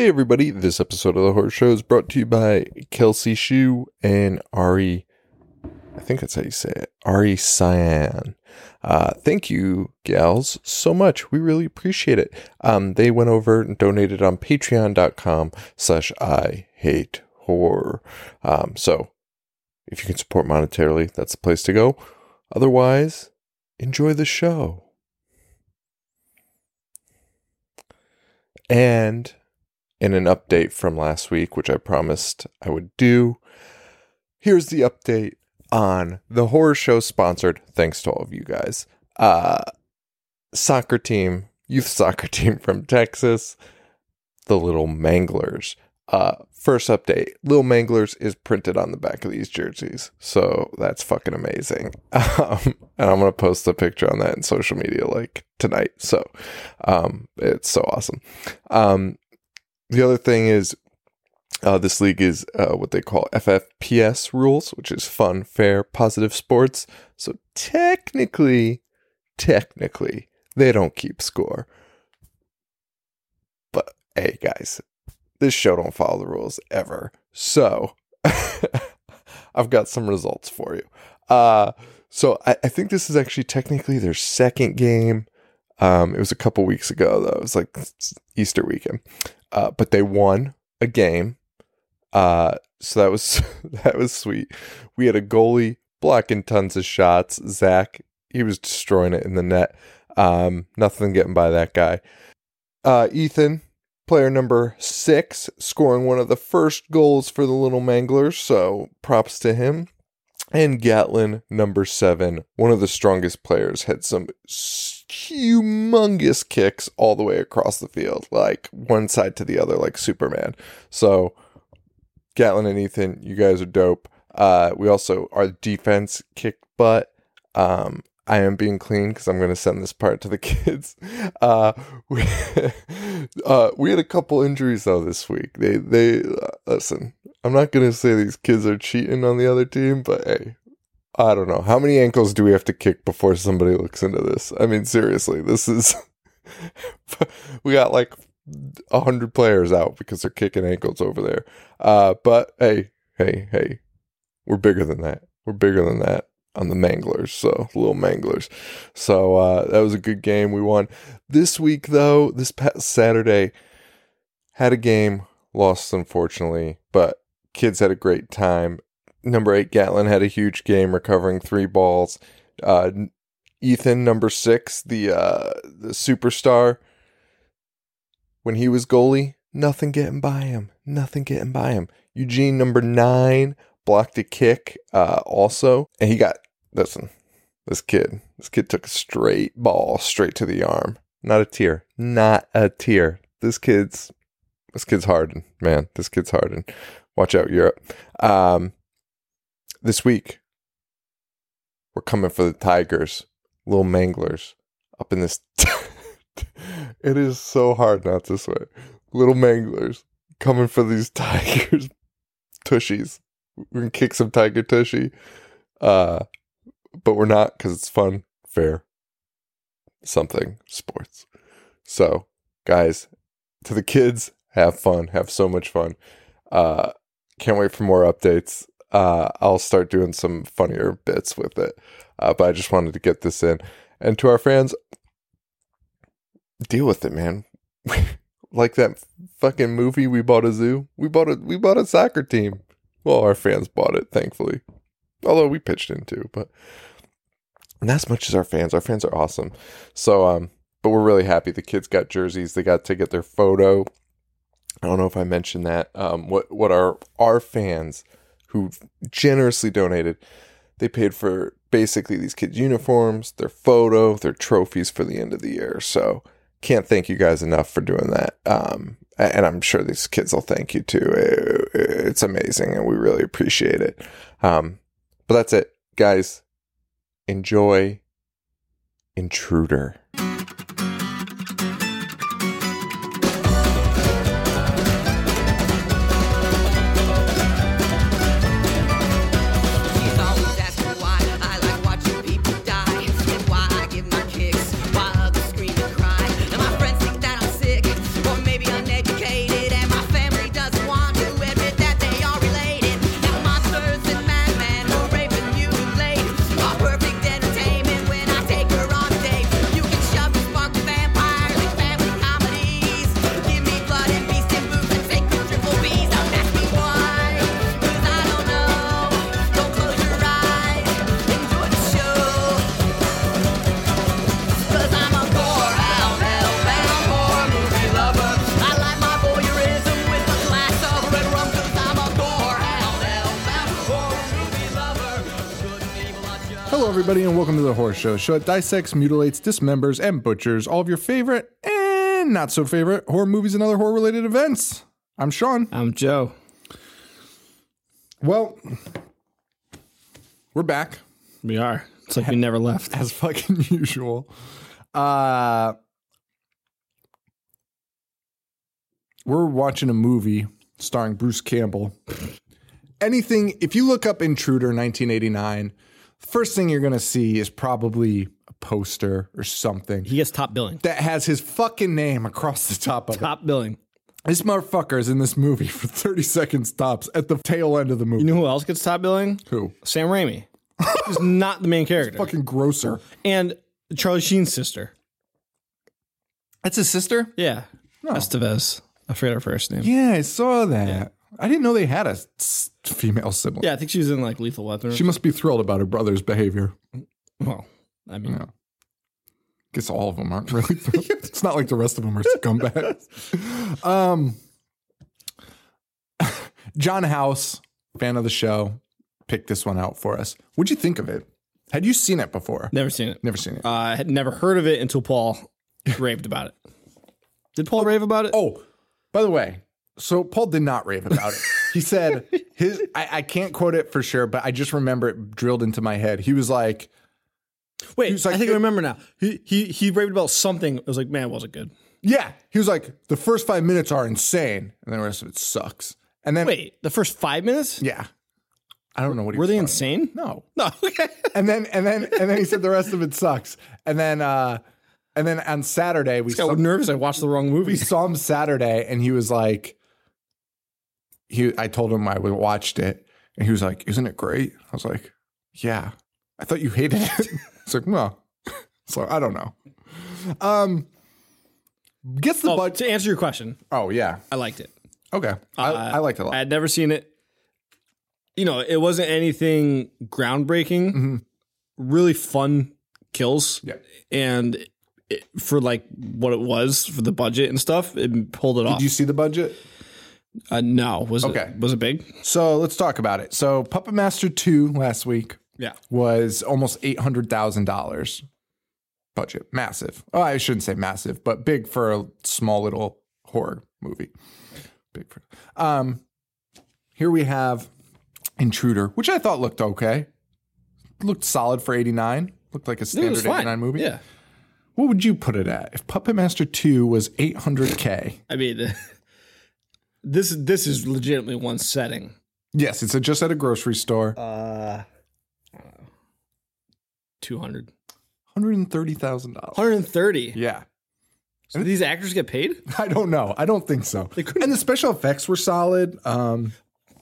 Hey everybody, this episode of the Horror Show is brought to you by Kelsey Shu and Ari. I think that's how you say it. Ari Cyan. Uh, thank you, gals, so much. We really appreciate it. Um, they went over and donated on patreon.com slash I hate horror. Um, so if you can support monetarily, that's the place to go. Otherwise, enjoy the show. And in an update from last week, which I promised I would do. Here's the update on the horror show sponsored, thanks to all of you guys. Uh, soccer team, youth soccer team from Texas, the Little Manglers. Uh, first update Little Manglers is printed on the back of these jerseys. So that's fucking amazing. Um, and I'm going to post a picture on that in social media like tonight. So um, it's so awesome. Um, the other thing is uh, this league is uh, what they call FFPS rules, which is fun, fair, positive sports. So technically, technically, they don't keep score. But hey, guys, this show don't follow the rules ever. So I've got some results for you. Uh, so I, I, think this is actually technically their second game. Um, it was a couple weeks ago though. It was like Easter weekend uh, but they won a game. Uh, so that was that was sweet. We had a goalie blocking tons of shots. Zach, he was destroying it in the net. Um, nothing getting by that guy. Uh, Ethan, player number six, scoring one of the first goals for the Little Manglers. So props to him. And Gatlin, number seven, one of the strongest players, had some humongous kicks all the way across the field, like one side to the other, like Superman. So, Gatlin and Ethan, you guys are dope. Uh, we also, our defense kicked butt. Um, I am being clean because I'm going to send this part to the kids. Uh, we, uh, we had a couple injuries though this week. They, they, uh, listen, I'm not going to say these kids are cheating on the other team, but hey, I don't know. How many ankles do we have to kick before somebody looks into this? I mean, seriously, this is. we got like a hundred players out because they're kicking ankles over there. Uh, but hey, hey, hey, we're bigger than that. We're bigger than that on the Manglers, so little Manglers. So uh, that was a good game. We won. This week, though, this past Saturday, had a game, lost unfortunately, but kids had a great time. Number eight, Gatlin had a huge game, recovering three balls. Uh, Ethan, number six, the uh, the superstar, when he was goalie, nothing getting by him. Nothing getting by him. Eugene, number nine, blocked a kick uh, also, and he got listen. This kid, this kid took a straight ball straight to the arm. Not a tear. Not a tear. This kid's this kid's hardened, man. This kid's hardened. Watch out, Europe. Um, this week, we're coming for the Tigers, little manglers up in this. it is so hard not to swear. Little manglers coming for these Tigers tushies. We're gonna kick some Tiger tushy. Uh, but we're not because it's fun, fair, something, sports. So, guys, to the kids, have fun, have so much fun. Uh, can't wait for more updates. Uh, I'll start doing some funnier bits with it. Uh, but I just wanted to get this in. And to our fans, deal with it, man. like that fucking movie we bought a zoo. We bought a we bought a soccer team. Well, our fans bought it, thankfully. Although we pitched in too, but not as much as our fans. Our fans are awesome. So um but we're really happy the kids got jerseys. They got to get their photo I don't know if I mentioned that. Um, what what our our fans who generously donated, they paid for basically these kids' uniforms, their photo, their trophies for the end of the year. So can't thank you guys enough for doing that. Um, and I'm sure these kids will thank you too. It's amazing, and we really appreciate it. Um, but that's it, guys. Enjoy Intruder. Show. Show that dissects, mutilates, dismembers, and butchers all of your favorite and not so favorite horror movies and other horror related events. I'm Sean. I'm Joe. Well, we're back We are. It's like we never left. as fucking usual. Uh, we're watching a movie starring Bruce Campbell. Anything, if you look up Intruder 1989, first thing you're going to see is probably a poster or something He gets top billing. that has his fucking name across the top of it. Top billing. This motherfucker is in this movie for 30 seconds tops at the tail end of the movie. You know who else gets top billing? Who? Sam Raimi. He's not the main character. Fucking grosser. And Charlie Sheen's sister. That's his sister? Yeah. Estevez. I forget her first name. Yeah, I saw that. I didn't know they had a s- female sibling. Yeah, I think she was in like Lethal Weapon. She must be thrilled about her brother's behavior. Well, I mean, Guess all of them aren't really. it's not like the rest of them are scumbags. um, John House, fan of the show, picked this one out for us. What'd you think of it? Had you seen it before? never seen it. Never seen it. Uh, I had never heard of it until Paul raved about it. Did Paul rave about it? Oh, by the way, so Paul did not rave about it. He said his. I, I can't quote it for sure, but I just remember it drilled into my head. He was like, wait, was like- I think I remember now. He he he raved about something. I was like, man, it wasn't good. "Yeah." He was like, "The first five minutes are insane, and then the rest of it sucks." And then, Wait, the first five minutes? yeah, I don't know what he Were they insane? No. No. Okay. And then and then and then he said the rest of it sucks. And then uh and then on Saturday we I saw, nervous. I watched the wrong movie. we saw him Saturday and he was like he I told him I watched it and he was like, "Isn't it great?" I was like, "Yeah." I thought you hated it. It's like, "No." So I don't know. Um gets the budget. to answer your question, Oh yeah. I liked it. Okay. I, I liked it a lot. I had never seen it. You know, it wasn't anything groundbreaking. Really fun kills, yeah. and it, for like what it was for the budget and stuff, it pulled it off. Did you see the budget? Uh, no, was Okay. it was it big? So let's talk about it. So Puppet Master 2 last week Yeah, was almost eight hundred thousand dollars budget. Massive. Oh, I shouldn't say massive, but big for a small little horror movie. Big for. Um, here we have Intruder, which I thought looked okay. Looked solid for eighty nine. Looked like a standard eighty nine movie. Yeah, What would you put it at if Puppet Master Two was eight hundred k? I mean, this this is legitimately one setting. Yes, it's a, just at a grocery store. Uh, two hundred. Hundred and thirty thousand dollars. 130. Yeah. So these actors get paid? I don't know. I don't think so. couldn't- And the special effects were solid. Um,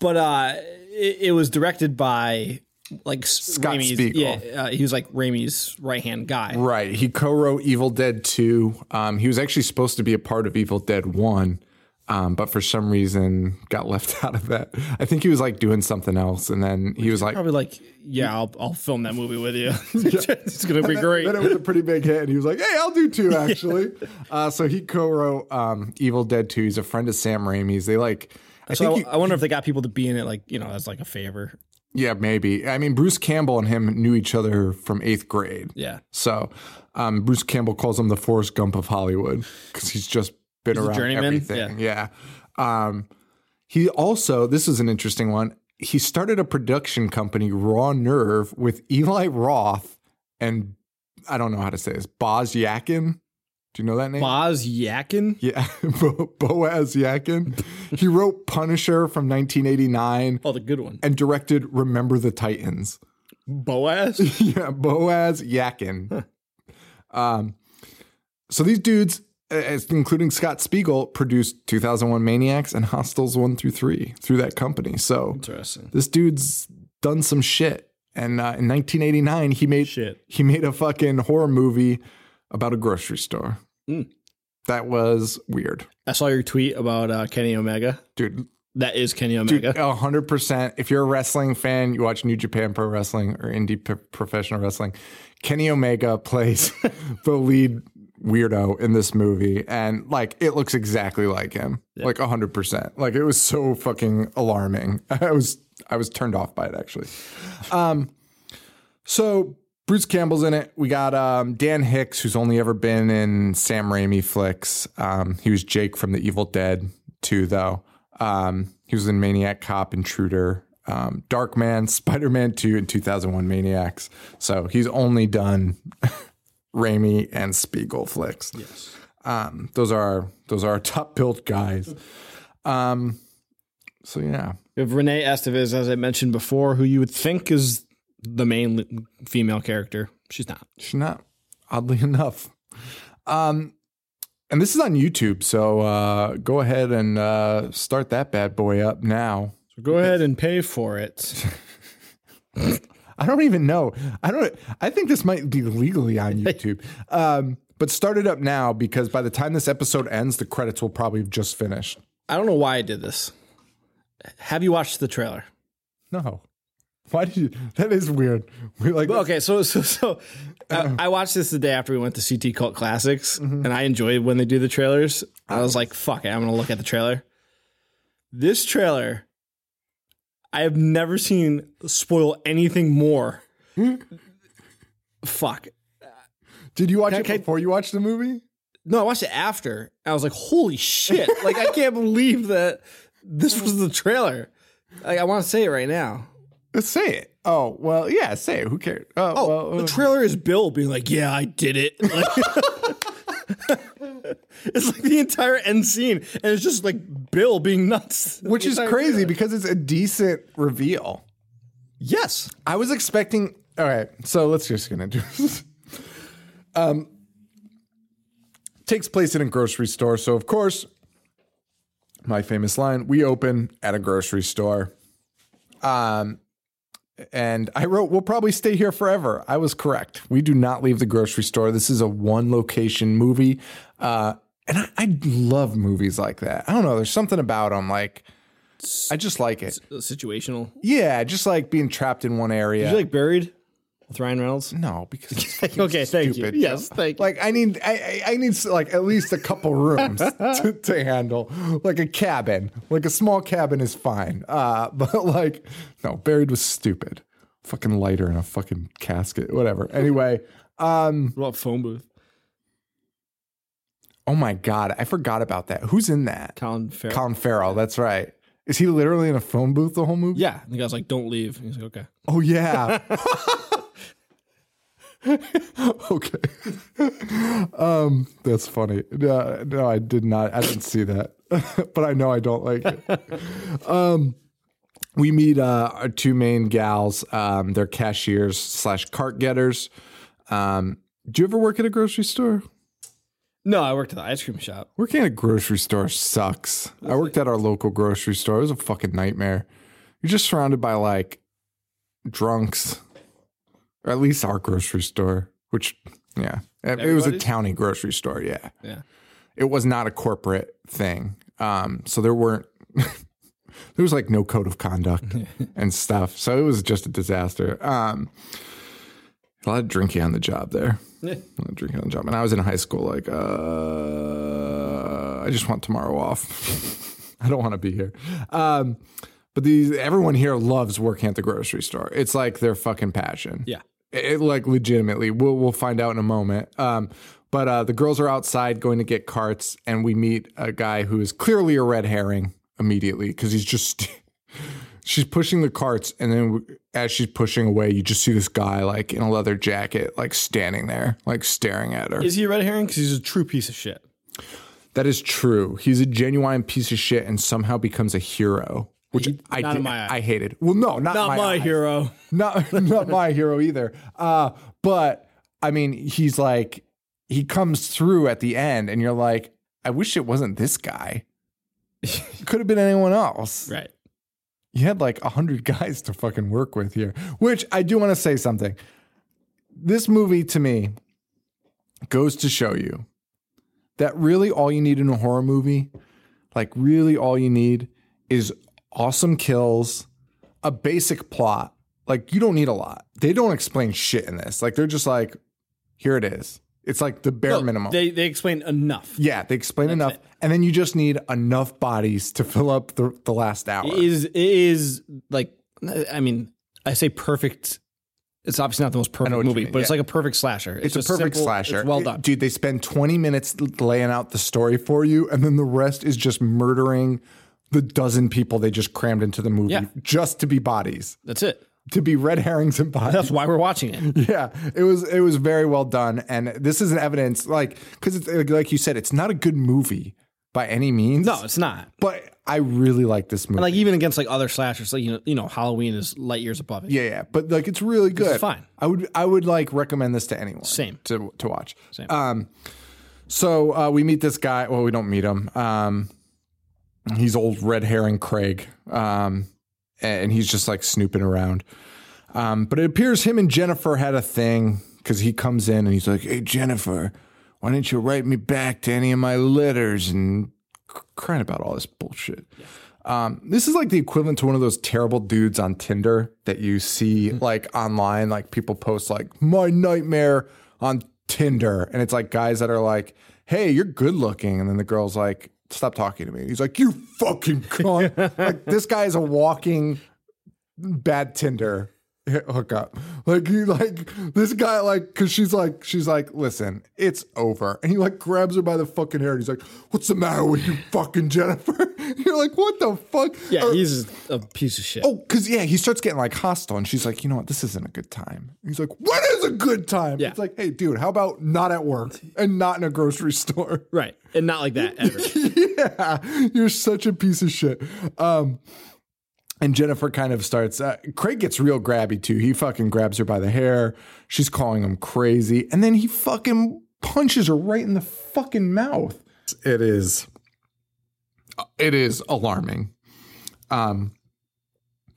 but uh it, it was directed by like Scott Raimi's, Spiegel. Yeah, uh, he was like Raimi's right hand guy. right. He co-wrote Evil Dead 2. Um, he was actually supposed to be a part of Evil Dead 1, um, but for some reason got left out of that. I think he was like doing something else, and then he was like, Probably like, yeah, I'll I'll film that movie with you. it's gonna be great. Then it was a pretty big hit, and he was like, "Hey, I'll do two actually." uh, so he co-wrote um, Evil Dead Two. He's a friend of Sam Raimi's. They like, I So think, I, I wonder if they got people to be in it, like you know, as like a favor. yeah, maybe. I mean, Bruce Campbell and him knew each other from eighth grade. Yeah, So um, Bruce Campbell calls him the Forrest Gump of Hollywood because he's just been a around everything. Yeah. Um, he also, this is an interesting one. He started a production company, Raw Nerve, with Eli Roth and I don't know how to say this, Boz Yakin. Do you know that name? Boz Yakin. yeah, Bo- Boaz Yakin. he wrote Punisher from 1989 Oh, the good one. and directed Remember the Titans. Boaz. yeah, Boaz Yakin. Um, so these dudes, including Scott Spiegel, produced 2001 Maniacs and Hostels 1 through 3 through that company. So Interesting. this dude's done some shit. And uh, in 1989, he made Shit. he made a fucking horror movie about a grocery store. Mm. That was weird, I saw your tweet about uh, Kenny Omega. dude. That is Kenny Omega. a hundred percent. If you're a wrestling fan, you watch New Japan Pro Wrestling or indie p- professional wrestling. Kenny Omega plays the lead weirdo in this movie, and like it looks exactly like him, like a hundred percent. Like it was so fucking alarming. I was I was turned off by it actually. Um, so Bruce Campbell's in it. We got um, Dan Hicks, who's only ever been in Sam Raimi flicks. Um, he was Jake from The Evil Dead 2, though. Um, he was in Maniac Cop, Intruder, um, Darkman, Spider Man 2, and 2001 Maniacs. So he's only done Raimi and Spiegel flicks. Yes. Um, those are those are our top built guys. Um, so yeah, have Renee Estevez, as I mentioned before, who you would think is the main female character. She's not. she's not. Oddly enough, um, and this is on YouTube. So uh, go ahead and uh, start that bad boy up now. So go ahead and pay for it. I don't even know. I don't. I think this might be legally on YouTube. Um, but start it up now because by the time this episode ends, the credits will probably have just finished. I don't know why I did this. Have you watched the trailer? No. Why did you? That is weird. We like. Okay, so so so I, I watched this the day after we went to CT Cult Classics, and I enjoyed when they do the trailers. I was like, "Fuck it, I'm gonna look at the trailer." This trailer, I have never seen spoil anything more. Fuck. Did you watch it before you watched the movie? No, I watched it after. I was like, "Holy shit!" like I can't believe that this was the trailer. Like I want to say it right now. Let's say it. Oh well, yeah, say it. Who cares? Oh, Oh, well, the uh, trailer is Bill being like, "Yeah, I did it." Like- it's like the entire end scene, and it's just like Bill being nuts, which is crazy because it's a decent reveal. Yes, I was expecting. All right, so let's just gonna do. This. um, takes place in a grocery store, so of course, my famous line: "We open at a grocery store." Um, and I wrote, "We'll probably stay here forever." I was correct. We do not leave the grocery store. This is a one location movie, uh, and I, I love movies like that. I don't know. There's something about them, like I just like it. situational. Yeah, just like being trapped in one area. Did you like Buried with Ryan Reynolds? No, because Okay, thank stupid. you. Yes, thank you. Like I need, I, I I need like at least a couple rooms to, to handle, like a cabin. Like a small cabin is fine. Uh, but like no, buried was stupid. Fucking lighter in a fucking casket, whatever. Anyway, um, What about Phone Booth? Oh my god, I forgot about that. Who's in that? Colin Farrell. Colin Farrell. That's right. Is he literally in a phone booth the whole movie? yeah, and the guy's like, "Don't leave." He's like, "Okay." Oh yeah. okay. um, that's funny. No, no, I did not. I didn't see that, but I know I don't like it. Um, we meet uh, our two main gals. Um, they're cashiers slash cart getters. Um, do you ever work at a grocery store? No, I worked at the ice cream shop. Working at a grocery store sucks. I worked at our local grocery store. It was a fucking nightmare. You're just surrounded by like drunks, or at least our grocery store, which, yeah, it, it was a Everybody's? towny grocery store. Yeah. Yeah. It was not a corporate thing. Um, so there weren't, there was like no code of conduct and stuff. So it was just a disaster. Um, a lot of drinking on the job there. Yeah. A lot of drinking on the job. And I was in high school, like, uh, I just want tomorrow off. I don't want to be here. Um, but these everyone here loves working at the grocery store. It's like their fucking passion. Yeah. It, it, like legitimately. We'll we'll find out in a moment. Um, but uh, the girls are outside going to get carts, and we meet a guy who is clearly a red herring immediately because he's just she's pushing the carts, and then as she's pushing away, you just see this guy like in a leather jacket, like standing there, like staring at her. Is he a red herring? Because he's a true piece of shit. that is true. He's a genuine piece of shit, and somehow becomes a hero. Which I did- my. I hated. Well, no, not, Not my, eyes. hero. not not my hero either. Uh, but I mean, he's like he comes through at the end, and you're like, I wish it wasn't this guy. Could have been anyone else. Right. You had like a hundred guys to fucking work with here. Which I do want to say something. This movie to me goes to show you that really all you need in a horror movie, like really all you need is awesome kills, a basic plot. Like you don't need a lot. They don't explain shit in this. Like they're just like, here it is. It's like the bare minimum. They they explain enough. yeah, they explain enough, and then you just need enough bodies to fill up the, the last hour. It is it is like I mean I say perfect It's obviously not the most perfect movie, but it's like a perfect slasher. It's, a perfect simple, slasher. It's well It- done. dude. They spend 20 minutes laying out the story for you, and then the rest is just murdering the dozen people they just crammed into the movie Yeah. just to be bodies, That's it. To be red herrings and bodies. That's why we're watching it. Yeah, it was it was very well done, and this is an evidence, like because it's like- you said, it's not a good movie by any means. No, it's not. but I really like this movie. And like even against like other slashers, like you know, you know, Halloween is light years above it. yeah, yeah, but like it's really good. is fine. I would I would like recommend this to anyone. Same. to to watch. Same. Um, so uh, we meet this guy. Well, we don't meet him. Um, he's old red herring Craig. Um, and he's just like snooping around. Um, but it appears him and Jennifer had a thing because he comes in and he's like, "Hey Jennifer, why didn't you write me back to any of my letters?" and c- crying about all this bullshit. Um, this is like the equivalent to one of those terrible dudes on Tinder that you see like online, like people post like my nightmare on Tinder, and it's like guys that are like, "Hey, you're good looking," and then the girl's like, "Stop talking to me." He's like, "You fucking cunt!" like this guy is a walking bad Tinder hookup. Like he like this guy like because she's like she's like listen it's over and he like grabs her by the fucking hair and he's like what's the matter with you fucking Jennifer? You're like what the fuck? Yeah, Or- he's a piece of shit. Oh, because yeah, he starts getting like hostile, and she's like, you know what, this isn't a good time. He's like, what is a good time? Yeah. It's like, hey, dude, how about not at work and not in a grocery store? Right. And not like that ever. yeah, you're such a piece of shit. Um, and Jennifer kind of starts. Uh, Craig gets real grabby too. He fucking grabs her by the hair. She's calling him crazy, and then he fucking punches her right in the fucking mouth. It is. It is alarming. Um,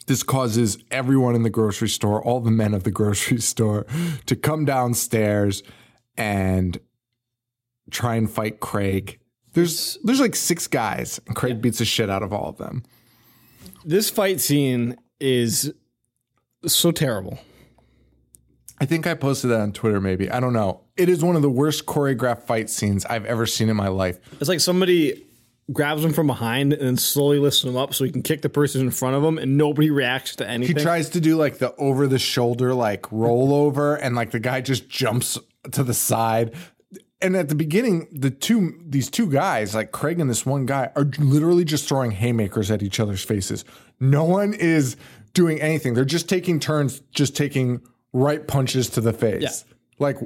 this causes everyone in the grocery store, all the men of the grocery store, to come downstairs and try and fight Craig. There's there's like six guys, and Craig beats the shit out of all of them. This fight scene is so terrible. I think I posted that on Twitter. Maybe I don't know. It is one of the worst choreographed fight scenes I've ever seen in my life. It's like somebody grabs him from behind and then slowly lifts him up so he can kick the person in front of him and nobody reacts to anything. He tries to do like the over the shoulder like rollover, and like the guy just jumps to the side. And at the beginning, the two these two guys, like Craig and this one guy, are literally just throwing haymakers at each other's faces. No one is doing anything. They're just taking turns, just taking right punches to the face, like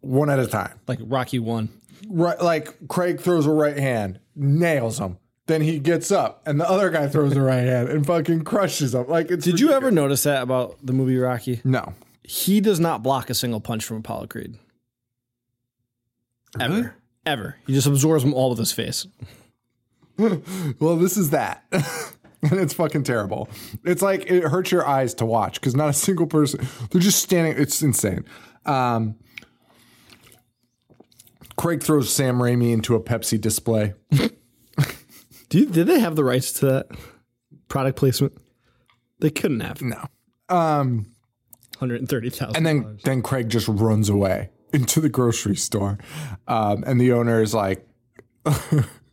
one at a time. like Rocky one. Right, like Craig throws a right hand, nails him. Then he gets up, and the other guy throws a right hand and fucking crushes him. Like, it's Did you ever notice that about the movie Rocky? No, He does not block a single punch from Apollo Creed. Ever. Ever. He just absorbs them all with his face. Well, this is that. and it's fucking terrible. It's like it hurts your eyes to watch because not a single person, they're just standing. It's insane. Um, Craig throws Sam Raimi into a Pepsi display. Do you, did they have the rights to that product placement? They couldn't have. No. Um, 130,000. and then, then Craig just runs away into the grocery store. Um, and the owner is like,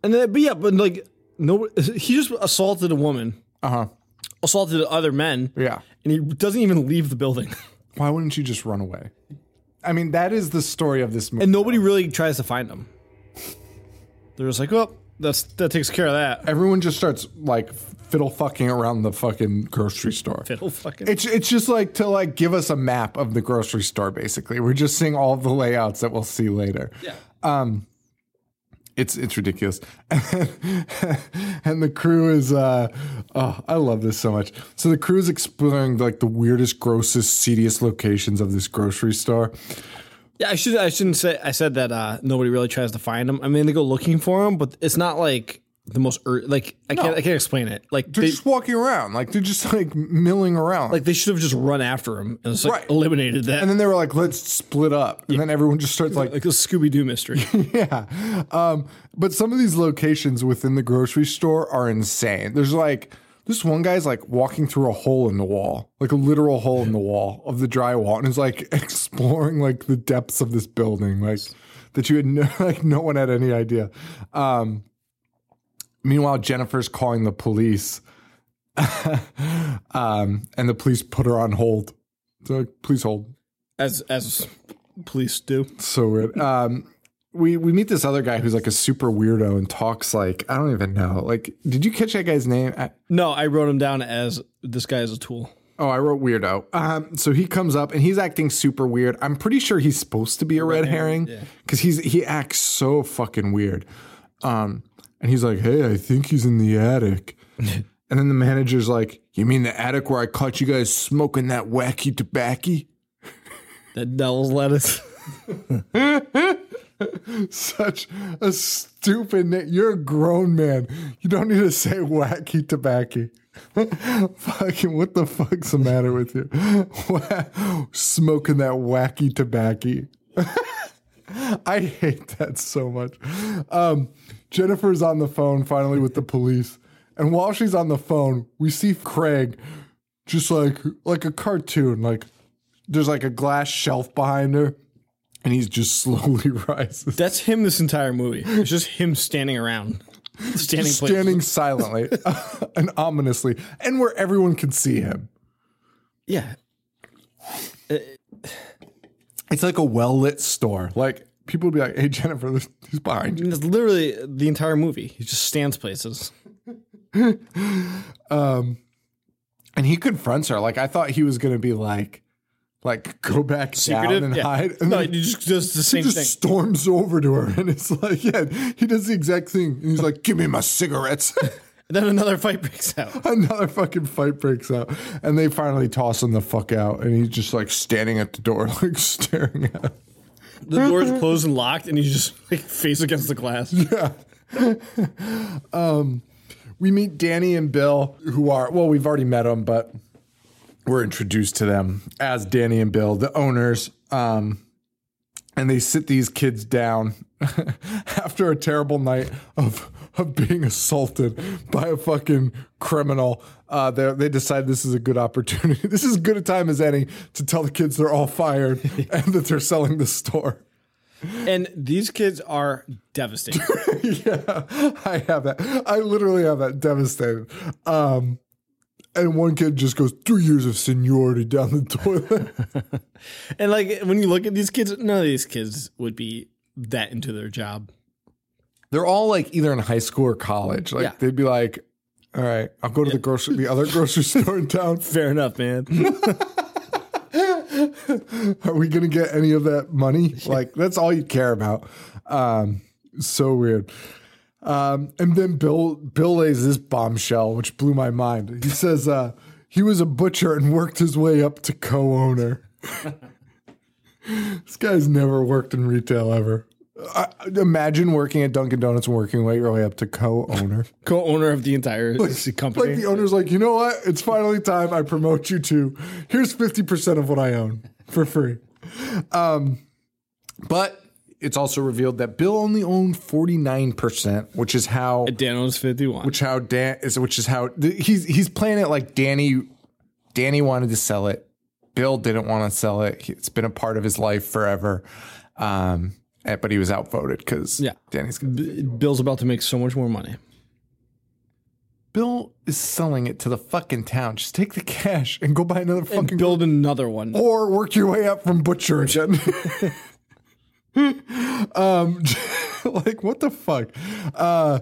And then, but yeah, but like, no, he just assaulted a woman, uh huh. assaulted other men, Yeah. and he doesn't even leave the building. Why wouldn't you just run away? I mean, that is the story of this movie. And nobody really tries to find him. They're just like, well, that's that takes care of that. Everyone just starts like fiddle fucking around the fucking grocery store. Fiddle fucking. It's it's just like to like give us a map of the grocery store. Basically, we're just seeing all the layouts that we'll see later. Yeah. Um, it's it's ridiculous, and the crew is uh, oh, I love this so much. So the crew is exploring like the weirdest, grossest, seediest locations of this grocery store. Yeah, I should I shouldn't say I said that uh, nobody really tries to find them. I mean, they go looking for them, but it's not like the most ur- like I can't I can't explain it. Like They're they just walking around, like they're just like milling around. like they should have just run after him and it's like Right. eliminated that. and then they were like, "Let's split up," and then everyone just starts like like a Scooby Doo mystery. yeah. Um, but some of these locations within the grocery store are insane. There's like this one guy's like walking through a hole in the wall, like a literal hole in the wall of the drywall, and is like exploring like the depths of this building, like that you had no, like no one had any idea. Um, meanwhile, Jennifer's calling the police, um, and the police put her on hold So please hold. As as police do. So weird. Um, we we meet this other guy who's like a super weirdo and talks like I don't even know. Like, did you catch that guy's name? I, No, I wrote him down as this guy is a tool. oh, I wrote weirdo. Um, so he comes up and he's acting super weird. I'm pretty sure he's supposed to be a red, herring because he's he acts so fucking weird. Um, and he's like, "Hey, I think he's in the attic." and then the manager's like, "You mean the attic where I caught you guys smoking that wacky tobacco?" That devil's lettuce. Such a stupid name. You're a grown man. You don't need to say wacky tobacco. Fucking what the fuck's the matter with you? Smoking that wacky tobacco. I hate that so much. Um, Jennifer's on the phone finally with the police. And while she's on the phone, we see Craig just like like a cartoon. Like there's like a glass shelf behind her, and he's just slowly rises. That's him this entire movie. It's just him standing around. Standing standing silently and ominously, and where everyone can see him. Yeah. It's like a well lit store. Like people would be like, "Hey Jennifer, this- he's behind you." It's literally the entire movie. He just stands places. Um, and he confronts her. Like I thought he was gonna be like, like go back down and yeah. hide. And no, then he just does the he same just thing. storms over to her, and it's like, yeah, he does the exact thing. And he's like, "Give me my cigarettes." And then another fight breaks out. Another fucking fight breaks out, and they finally toss him the fuck out, and he's just like standing at the door, like staring at. Him. The door's closed and locked, and he's just like face against the glass. Yeah, we meet Danny and Bill, who are well, we've already met them, but we're introduced to them as Danny and Bill, the owners. Um, and they sit these kids down after a terrible night of of being assaulted by a fucking criminal. Uh, they they decide this is a good opportunity. This is as good a time as any to tell the kids they're all fired and that they're selling the store. And these kids are devastated. yeah, I have that. I literally have that devastated. Um, and one kid just goes three years of seniority down the toilet. and like when you look at these kids, none of these kids would be that into their job. They're all like either in high school or college. Like Yeah. they'd be like, "All right, I'll go to the grocery, the other grocery store in town. Fair enough, man. Are we gonna get any of that money? Like that's all you care about. Um, so weird. Um, and then Bill Bill lays this bombshell, which blew my mind. He says uh, he was a butcher and worked his way up to co-owner. this guy's never worked in retail ever. I, imagine working at Dunkin' Donuts and working your way up to co-owner. Co-owner of the entire company. Like the owner's like, you know what? It's finally time. I promote you to here's 50% of what I own for free. Um, but it's also revealed that Bill only owned 49%, which is how Dan owns fifty-one. which how Dan is which is how he's he's playing it like Danny Danny wanted to sell it. Bill didn't want to sell it. It's been a part of his life forever. Um, but he was outvoted because Yeah. Danny's B- Bill's about to make so much more money. Bill is selling it to the fucking town. Just take the cash and go buy another fucking Build another one. or work your way up from butcher again. um, like what the fuck? Uh,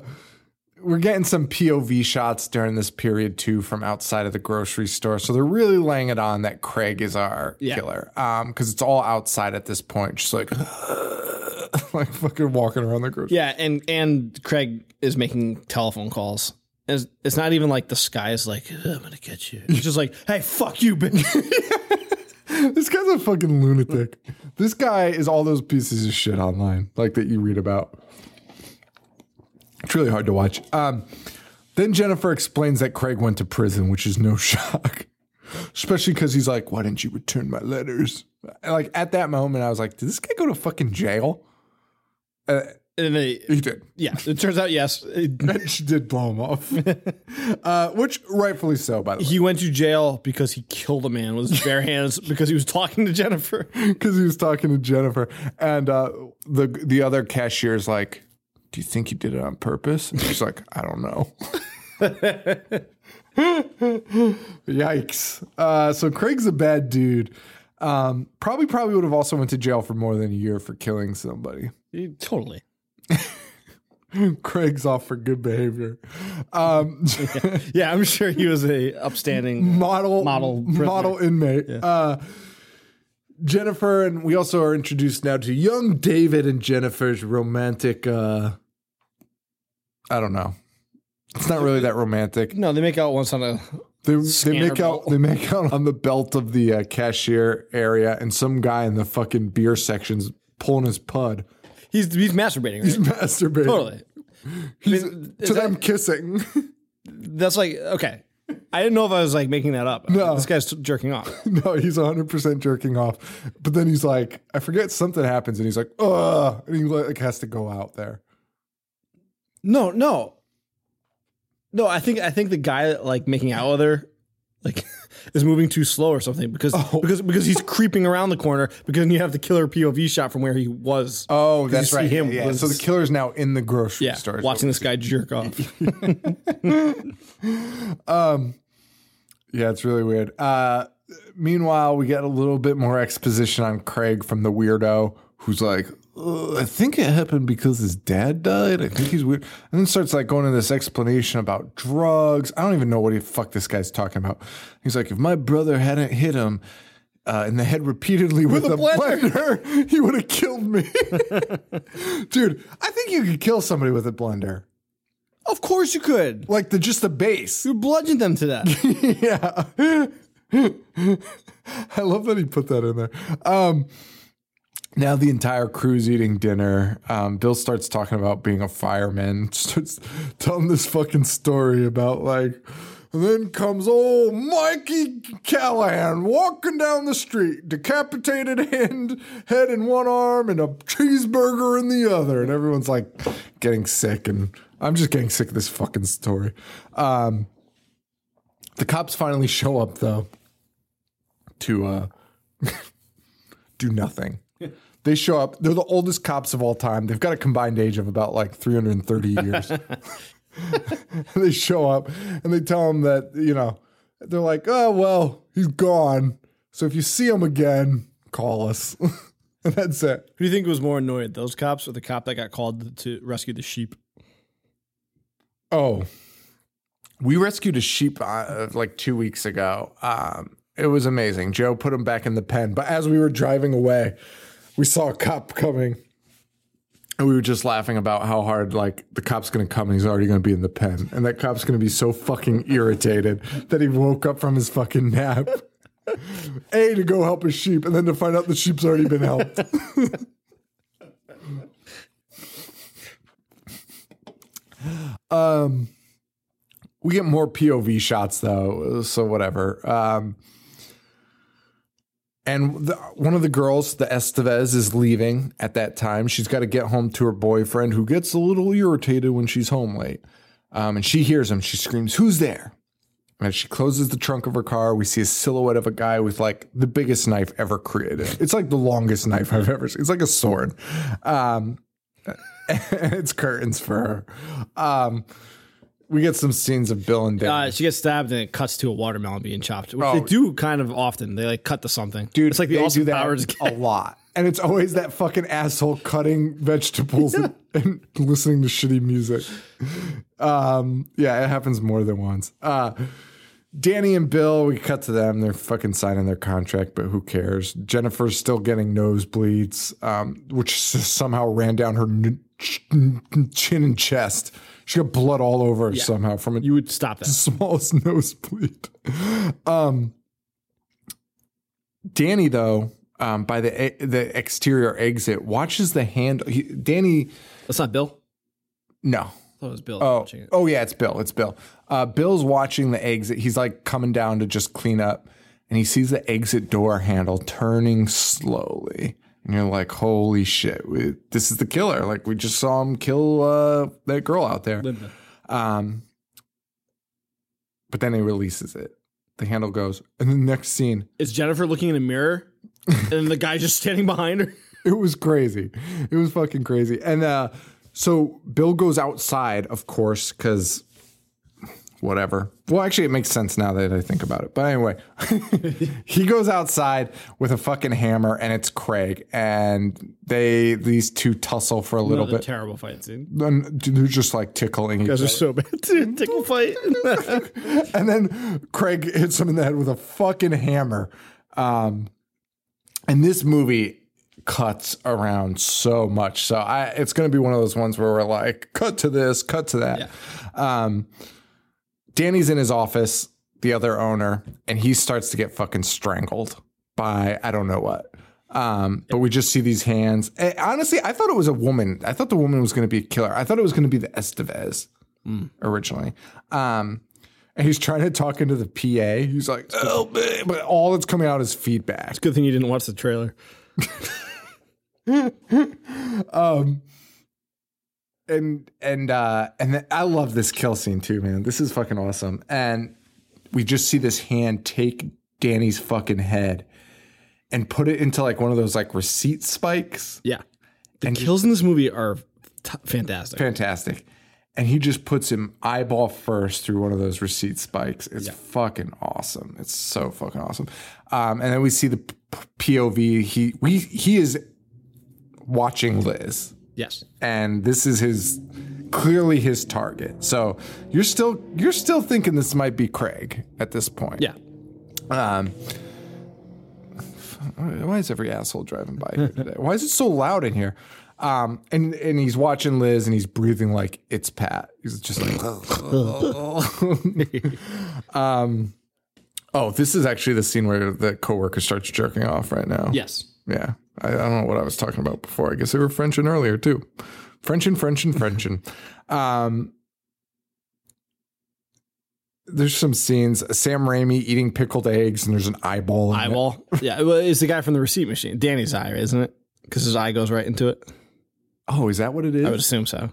we're getting some POV shots during this period too from outside of the grocery store, so they're really laying it on that Craig is our Yeah. killer. Um, because it's all outside at this point, just like like fucking walking around the grocery. Yeah, and and Craig is making telephone calls. It's, it's not even like the sky is like I'm gonna get you. It's just like, hey, fuck you, bitch. This guy's a fucking lunatic. this guy is all those pieces of shit online, like that you read about. It's really hard to watch. Um, then Jennifer explains that Craig went to prison, which is no shock, especially because he's like, "Why didn't you return my letters?" And like at that moment, I was like, "Did this guy go to fucking jail?" Uh, and they, he did. yeah, it turns out yes, she did blow him off, uh, which rightfully so, by the way, he went to jail because he killed a man with his bare hands because he was talking to Jennifer. because he was talking to Jennifer, and uh, the the other cashier's like, "Do you think you did it on purpose?" And she's like, "I don't know." Yikes. Uh, so Craig's a bad dude. Um, probably, probably would have also went to jail for more than a year for killing somebody. Totally. Craig's off for good behavior. Um, Yeah, I'm sure he was a upstanding. model Model prisoner. model inmate. Uh, Jennifer, and we also are introduced now to young David and Jennifer's romantic. Uh, I don't know. It's not really that romantic. No, they make out once on a. They, they make out they make out on the belt of the uh, cashier area, and some guy in the fucking beer section's pulling his pud. He's he's masturbating. Right? He's masturbating. totally. He's, mean, to them kissing. That's like okay. I didn't know if I was like making that up. No. This guy's jerking off. no, he's 100% jerking off. But then he's like, I forget something happens, and he's like, ugh, and he like has to go out there. No, no, no. I think I think the guy like making out with her, like, is moving too slow or something because Oh. because because he's creeping around the corner because you have the killer POV shot from where he was. Oh, that's right. him yeah, was- So the killer's now in the grocery yeah, store. watching this guy jerk off. um, Yeah, it's really weird. Uh, meanwhile, we get a little bit more exposition on Craig from the weirdo who's like, "Uh, I think it happened because his dad died. I think he's weird. And then starts like going into this explanation about drugs. I don't even know what the fuck this guy's talking about. He's like, if my brother hadn't hit him uh, in the head repeatedly with, a a blender." blender, he would have killed me. Dude, I think you could kill somebody with a blender. of course you could. Like the just the base. You bludgeoned them to death. yeah. I love that he put that in there. Um, now the entire crew's eating dinner. Um, Bill starts talking about being a fireman, starts telling this fucking story about like, and then comes old Mikey Callahan walking down the street, decapitated hand, head in one arm and a cheeseburger in the other. And everyone's like getting sick. And I'm just getting sick of this fucking story. Um, the cops finally show up though to uh, do nothing. They show up. They're the oldest cops of all time. They've got a combined age of about like 330 years. they show up and they tell him that, you know, they're like, oh, well, he's gone. So if you see him again, call us. and that's it. Who do you think was more annoyed, those cops or the cop that got called to rescue the sheep? Oh, we rescued a sheep uh, like two weeks ago. Um, it was amazing. Joe put him back in the pen, but as we were driving away, we saw a cop coming, and we were just laughing about how hard like the cop's to come and he's already to be in the pen, and that cop's to be so fucking irritated that he woke up from his fucking nap. A to go help his sheep, and then to find out the sheep's already been helped. Um, we get more POV shots though, so whatever. Um, and the, one of the girls, the Estevez, is leaving at that time. She's got to get home to her boyfriend, who gets a little irritated when she's home late. Um, and she hears him. She screams, "Who's there?" And she closes the trunk of her car, we see a silhouette of a guy with like the biggest knife ever created. It's like the longest knife I've ever seen. It's like a sword. Um, it's curtains for her. Um, we get some scenes of Bill and Dan. Uh, she gets stabbed and it cuts to a watermelon being chopped, which Oh. they do kind of often. They like cut to something. Dude, it's like the they Austin do that Powers. a lot. And it's always that fucking asshole cutting vegetables and, and listening to shitty music. Um, yeah, it happens more than once. Uh, Danny and Bill, we cut to them. They're fucking signing their contract, but who cares? Jennifer's still getting nosebleeds, um, which somehow ran down her n- ch- chin and chest. She got blood all over her somehow from it. You would stop that. smallest nosebleed. Um, Danny, though, um, by the the exterior exit, watches the hand. He, Danny, That's not Bill. no. I thought it was Bill Oh, it. oh yeah, it's Bill. It's Bill. Uh, Bill's watching the exit. He's like coming down to just clean up, and he sees the exit door handle turning slowly. And you're like, "Holy shit! We, this is the killer!" Like we just saw him kill uh, that girl out there. Linda. Um, but then he releases it. The handle goes, and the next scene, Is Jennifer looking in a mirror and the guy just standing behind her? it was crazy. It was fucking crazy. And uh, so Bill goes outside, of course, because whatever. Well, actually, it makes sense now that I think about it. But anyway, he goes outside with a fucking hammer, and it's Craig, and they these two tussle for a little Another bit. terrible fight scene. Then they're just like tickling each Guys other. are so bad. Tickle fight. and then Craig hits him in the head with a fucking hammer. Um, and this movie cuts around so much, so I it's going to be one of those ones where we're like, cut to this, cut to that. Um, Danny's in his office, the other owner, and he starts to get fucking strangled by I don't know what. Um, but we just see these hands. Eh, honestly, I thought it was a woman. I thought the woman was going to be a killer. I thought it was going to be the Estevez originally. Um, and he's trying to talk into the PA. He's like, "Oh, babe," but all that's coming out is feedback. Good thing you didn't watch the trailer. and and uh and th- I love this kill scene too, man. This is fucking awesome. And we just see this hand take Danny's fucking head and put it into like one of those like receipt spikes. Yeah. The kills in this movie are t- fantastic. Fantastic. And he just puts him eyeball first through one of those receipt spikes. It's fucking awesome. It's so fucking awesome. Um, and then we see the POV. He we he is watching Liz. Yes. and this is his clearly his target. So you're still you're still thinking this might be Craig at this point. Yeah. Um, why is every asshole driving by here today? Why is it so loud in here? Um, and and he's watching Liz and he's breathing like it's Pat. He's just like, um, oh, this is actually the scene where the coworker starts jerking off right now. Yes. Yeah. I, I don't know what I was talking about before. I guess they were French and earlier too. Frenching, Frenching, Frenching. um, there's some scenes. Sam Raimi eating pickled eggs, and there's an eyeball. in it. Eyeball. yeah. Well, it's the guy from the receipt machine. Danny's eye, isn't it? Because his eye goes right into it. Oh, is that what it is? I would assume so.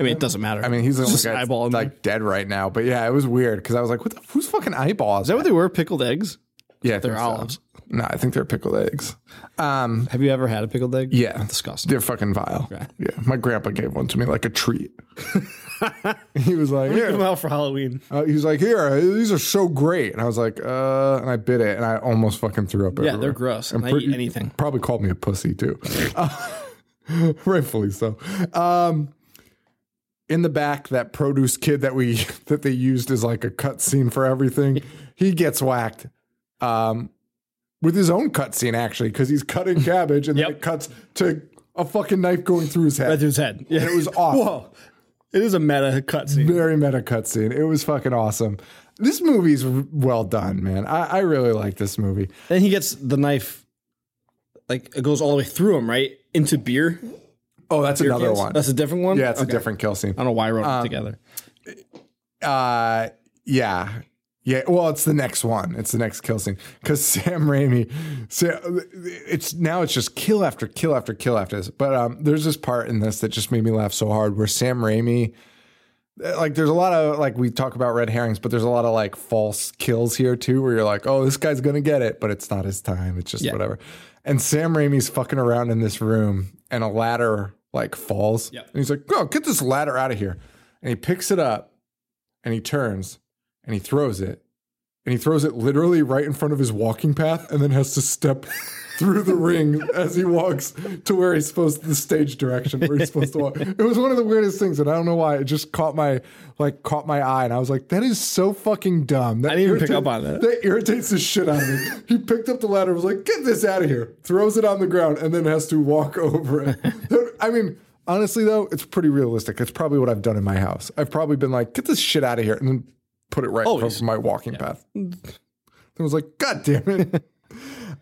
I mean, it doesn't matter. I mean, he's the only guy eyeball like dead right now. But yeah, it was weird because I was like, "What? The, whose fucking eyeball is Is that what they were? Pickled eggs? Yeah, They're olives. so. No, I think they're pickled eggs. Um, Have you ever had a pickled egg? yeah, Disgusting. They're fucking vile. Okay. Yeah, my grandpa gave one to me like a treat. he was like, Come "Here." out for Halloween. Uh, he was like, "Here, these are so great," and I was like, "Uh," and I bit it, and I almost fucking threw up. Yeah, everywhere. they're gross. And I pretty- eat anything. Probably called me a pussy too, Uh, rightfully so. Um, in the back, that produce kid that we that they used as like a cut scene for everything, he gets whacked. Um, with his own cut scene actually, because he's cutting cabbage and then it cuts to a fucking knife going through his head. Right through his head. Yeah. it was awesome. Whoa. It is a meta cutscene. Very meta cutscene. It was fucking awesome. This movie's well done, man. I, I really like this movie. Then he gets the knife, like it goes all the way through him, right into beer. Oh, that's another cans? one. That's a different one. yeah, it's Okay. a different kill scene. I don't know why I wrote it together. Uh, yeah. Yeah, well, it's the next one. It's the next kill scene because Sam Raimi. So it's now it's just kill after kill after kill after this. But um, there's this part in this that just made me laugh so hard where Sam Raimi, like, there's a lot of like we talk about red herrings, but there's a lot of like false kills here too, where you're like, oh, this guy's gonna get it, but it's not his time. It's just Yeah. whatever. And Sam Raimi's fucking around in this room, and a ladder like falls, Yep. and he's like, "Oh, get this ladder out of here!" And he picks it up, and he turns, and he throws it, and he throws it literally right in front of his walking path, and then has to step through the ring as he walks to where he's supposed to, the stage direction where he's supposed to walk. It was one of the weirdest things, and I don't know why. It just caught my like caught my eye, and I was like, "That is so fucking dumb." That I didn't even pick irritates- up on that. That irritates the shit out of me. He picked up the ladder, was like, "Get this out of here!" Throws it on the ground, and then has to walk over it. I mean. Honestly, though, it's pretty realistic. It's probably what I've done in my house. I've probably been like, "Get this shit out of here," and then put it right in front Always. of my walking path. I was like, "God damn it!"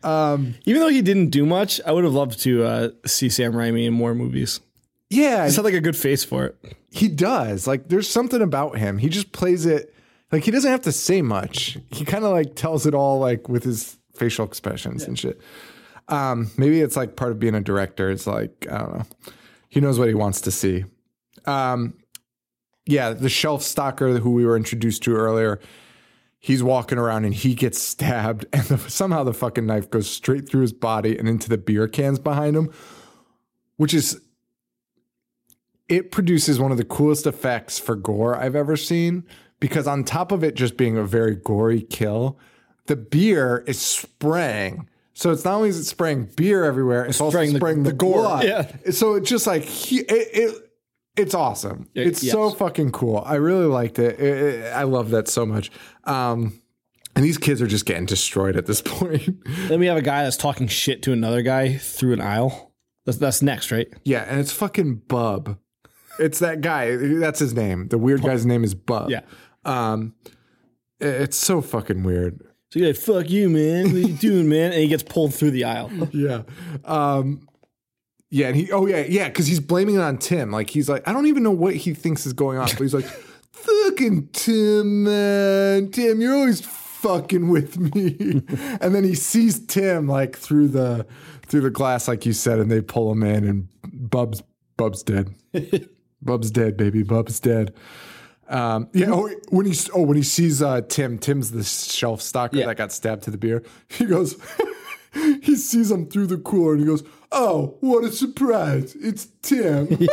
Even though he didn't do much, I would have loved to uh, see Sam Raimi in more movies. Yeah, He's had like a good face for it. he does. Like, there's something about him. He just plays it like he doesn't have to say much. He kind of like tells it all like with his facial expressions and shit. Um, maybe it's like part of being a director. It's like I don't know. He knows what he wants to see. Um, yeah, the shelf stalker who we were introduced to earlier. He's walking around and he gets stabbed, and the, somehow the fucking knife goes straight through his body and into the beer cans behind him, which is it produces one of the coolest effects for gore I've ever seen because on top of it just being a very gory kill, the beer is spraying. So it's not only is it spraying beer everywhere, it's also Spraying the- spraying the, the gore. blood. Yeah. So it's just like he, it, it it's awesome. It's so fucking cool. I really liked it. It- it- I love that so much. Um, and these kids are just getting destroyed at this point. Then we have a guy that's talking shit to another guy through an aisle. That's, that's next, right? yeah, and it's fucking Bub. It's that guy. That's his name. The weird guy's name is Bub. Yeah. Um, it- it's so fucking weird. So you're like, fuck you, man. What are you doing, man? And he gets pulled through the aisle. Yeah. Um, yeah, and he oh yeah, yeah, because he's blaming it on Tim. Like he's like, I don't even know what he thinks is going on, but he's like, fucking Tim, man. Tim, you're always fucking with me. and then he sees Tim like through the through the glass, like you said, and they pull him in and Bub's Bub's dead. Bub's dead, baby. Bub's dead. Um, yeah. Oh, when he oh when he sees uh, Tim, Tim's the shelf stocker Yeah. that got stabbed to the beer. He goes, he sees him through the cooler, and he goes, "Oh, what a surprise! It's Tim."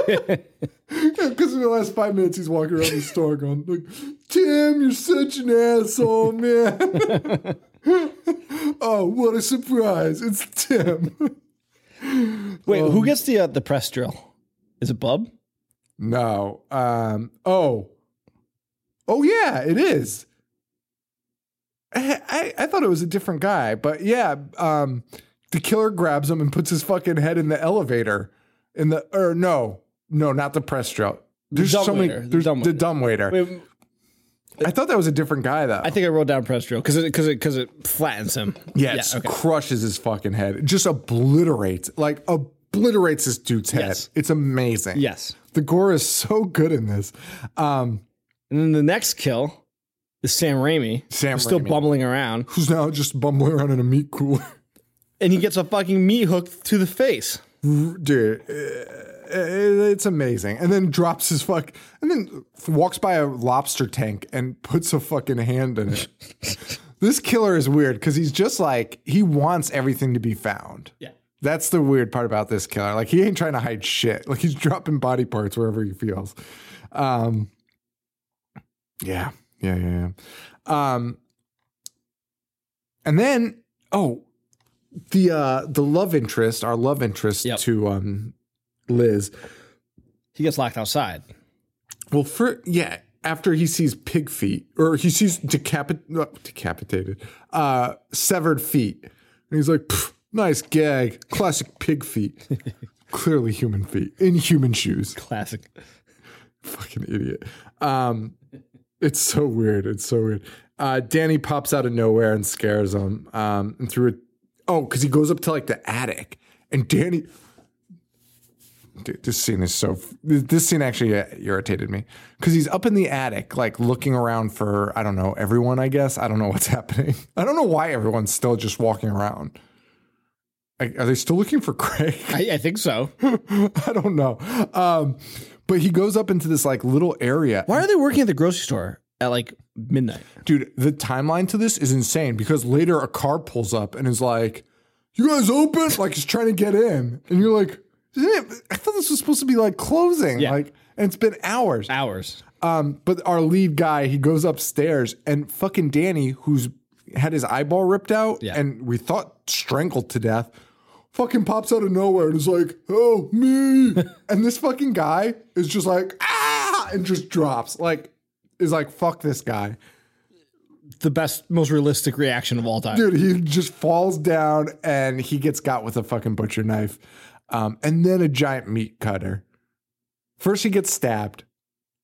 Because in the last five minutes, he's walking around the store going, like, "Tim, you're such an asshole, man." oh, what a surprise! It's Tim. Wait, who gets the uh, the press drill? Is it Bub? No. Um. Oh. Oh yeah, it is. I, I I thought it was a different guy, but yeah. Um. The killer grabs him and puts his fucking head in the elevator. In the or no, no, not the press drill. There's so many. dumbwaiter, the There's the dumb waiter. Wait, I thought that was a different guy though. I think I wrote down press drill because it because it because it flattens him. yeah, it okay. crushes his fucking head. It just obliterates, like obliterates this dude's head. Yes. It's amazing. Yes. The gore is so good in this. Um, And then the next kill is Sam Raimi. Sam who's still bumbling around, who's now just bumbling around in a meat cooler. And he gets a fucking meat hook to the face. dude uh, it's amazing and then drops his fuck and then walks by a lobster tank and puts a fucking hand in it this killer is weird because he's just like he wants everything to be found Yeah. that's the weird part about this killer like he ain't trying to hide shit like he's dropping body parts wherever he feels um yeah yeah yeah, yeah. um and then oh the uh the love interest our love interest Yep. to um liz He gets locked outside. well for yeah after he sees pig feet or he sees decapit uh, decapitated uh severed feet and he's like nice gag classic pig feet clearly human feet in human shoes Classic. fucking idiot. Um, it's so weird. It's so weird. Uh, Danny pops out of nowhere and scares him. Um, and through it, oh, because he goes up to like the attic, and Danny. Dude, this scene is so. This scene actually uh, irritated me because he's up in the attic, like looking around for I don't know everyone. I guess I don't know what's happening. I don't know why everyone's still just walking around. Are they still looking for Craig? I, I think so. I don't know. Um, but he goes up into this like little area. Why are they working at the grocery store at like midnight? Dude, the timeline to this is insane because later a car pulls up and is like, You guys open? Like he's trying to get in. And you're like, Isn't it? I thought this was supposed to be like closing. Yeah. Like, and it's been hours. Hours. Um, but our lead guy, he goes upstairs and fucking Danny, who's had his eyeball ripped out Yeah. and we thought strangled to death, fucking pops out of nowhere and is like, oh, me. and this fucking guy is just like, ah, and just drops. Like, is like, fuck this guy. The best, most realistic reaction of all time. Dude, he just falls down and he gets got with a fucking butcher knife. Um, and then a giant meat cutter. First, he gets stabbed.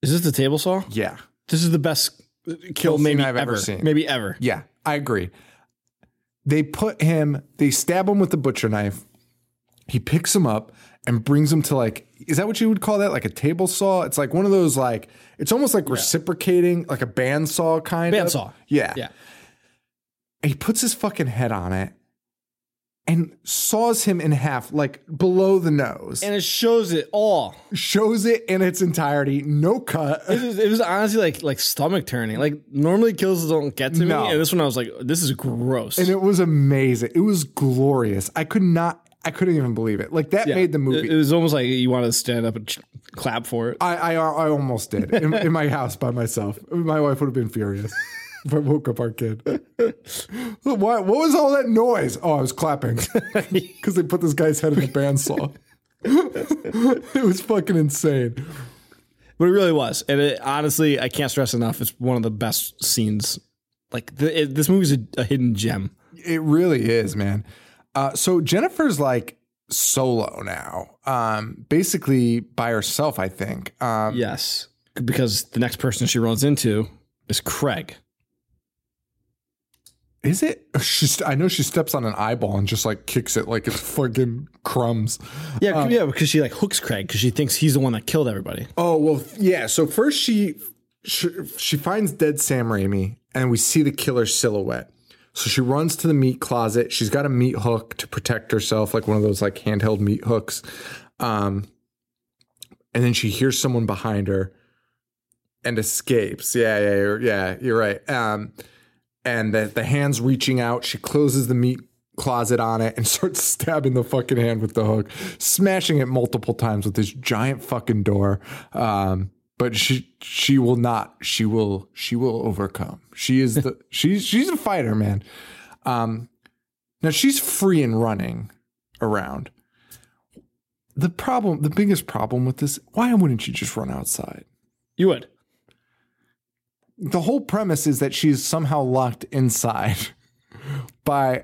Is this the table saw? Yeah. This is the best kill, Kill maybe I've ever ever. seen. Maybe ever. Yeah, I agree. They put him, they stab him with the butcher knife. He picks him up and brings him to like, is that what you would call that? Like a table saw? It's like one of those, like, it's almost like reciprocating, like a bandsaw kind of. Bandsaw. Yeah. Yeah. And he puts his fucking head on it and saws him in half, like below the nose. And it shows it all. shows it in its entirety, no cut. It was, it was honestly like like stomach turning. Like normally kills don't get to No. me, and this one I was like, this is gross. and it was amazing. It was glorious. I could not. I couldn't even believe it. Like that made the movie. It, was almost like you wanted to stand up and clap for it. I, I I almost did in, in my house by myself. My wife would have been furious if I woke up our kid. what, what was all that noise? Oh, I was clapping because they put this guy's head in a bandsaw. it was fucking insane. But it really was, and it, honestly, I can't stress enough. It's one of the best scenes. Like the, it, this movie's a, a hidden gem. It really is, man. Uh, so Jennifer's like solo now, um, basically by herself. I think. Um, Yes, because the next person she runs into is Craig. Is it? She's. I know she steps on an eyeball and just like kicks it like it's fucking crumbs. Yeah, yeah, because she like hooks Craig because she thinks he's the one that killed everybody. Oh well, yeah. So first she, she she finds dead Sam Raimi, and we see the killer silhouette. So she runs to the meat closet. She's got a meat hook to protect herself, like one of those like handheld meat hooks. Um, and then she hears someone behind her and escapes. Yeah, yeah, you're, yeah. You're right. Um, and the the hands reaching out. She closes the meat closet on it and starts stabbing the fucking hand with the hook, smashing it multiple times with this giant fucking door. Um, but she she will not. She will she will overcome. She is the she's she's a fighter, man. Um, now she's free and running around. The problem, the biggest problem with this, why wouldn't you just run outside? You would. the whole premise is that she's somehow locked inside by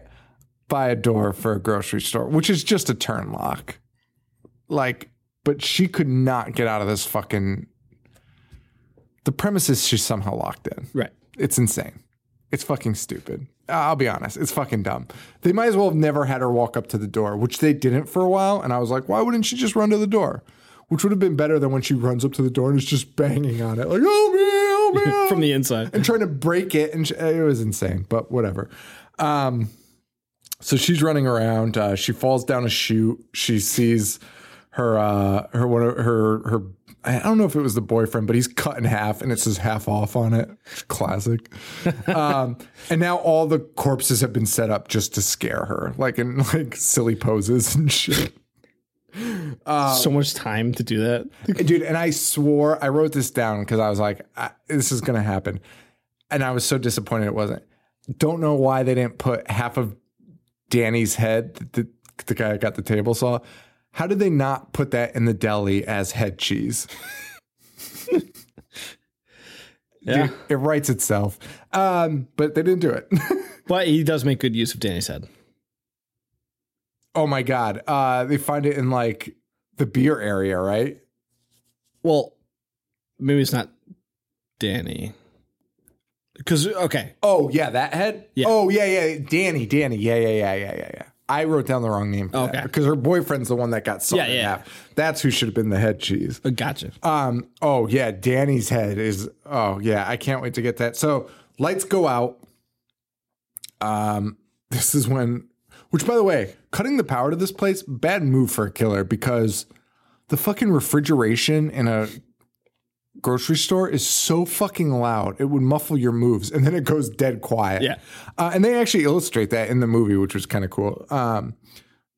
by a door for a grocery store, which is just a turn lock. Like, but she could not get out of this fucking. The premise is she's somehow locked in. Right. It's insane. It's fucking stupid. I'll be honest. It's fucking dumb. They might as well have never had her walk up to the door, which they didn't for a while. And I was like, why wouldn't she just run to the door? Which would have been better than when she runs up to the door and is just banging on it, like, oh man, oh man From the inside. and trying to break it, and sh- it was insane. But whatever. Um, so she's running around. Uh, she falls down a chute. She sees her uh, her one of her her. I don't know if it was the boyfriend, but he's cut in half, and it says half off on it. Classic. um, and now all the corpses have been set up just to scare her, like in like silly poses and shit. so much time to do that. dude and i swore i wrote this down because i was like I, this is gonna happen and i was so disappointed it wasn't don't know why they didn't put half of danny's head the, the guy that got the table saw how did they not put that in the deli as head cheese Yeah. Dude, it writes itself um, but they didn't do it But he does make good use of Danny's head. oh my god uh, they find it in like the beer area right Well, maybe it's not Danny. Because, okay. Oh yeah, that head. Yeah. Oh yeah, yeah. Danny, Danny. Yeah, yeah, yeah, yeah, yeah, yeah. I wrote down the wrong name for Okay. that because her boyfriend's the one that got sawed Yeah, in yeah. half. That's who should have been the head cheese. Uh, Gotcha. Um. Oh yeah, Danny's head is. Oh yeah, I can't wait to get that. So lights go out. Um. This is when. Which, by the way, cutting the power to this place, bad move for a killer because the fucking refrigeration in a grocery store is so fucking loud it would muffle your moves and then it goes dead quiet. Yeah. uh, and they actually illustrate that in the movie which was kind of cool. Um,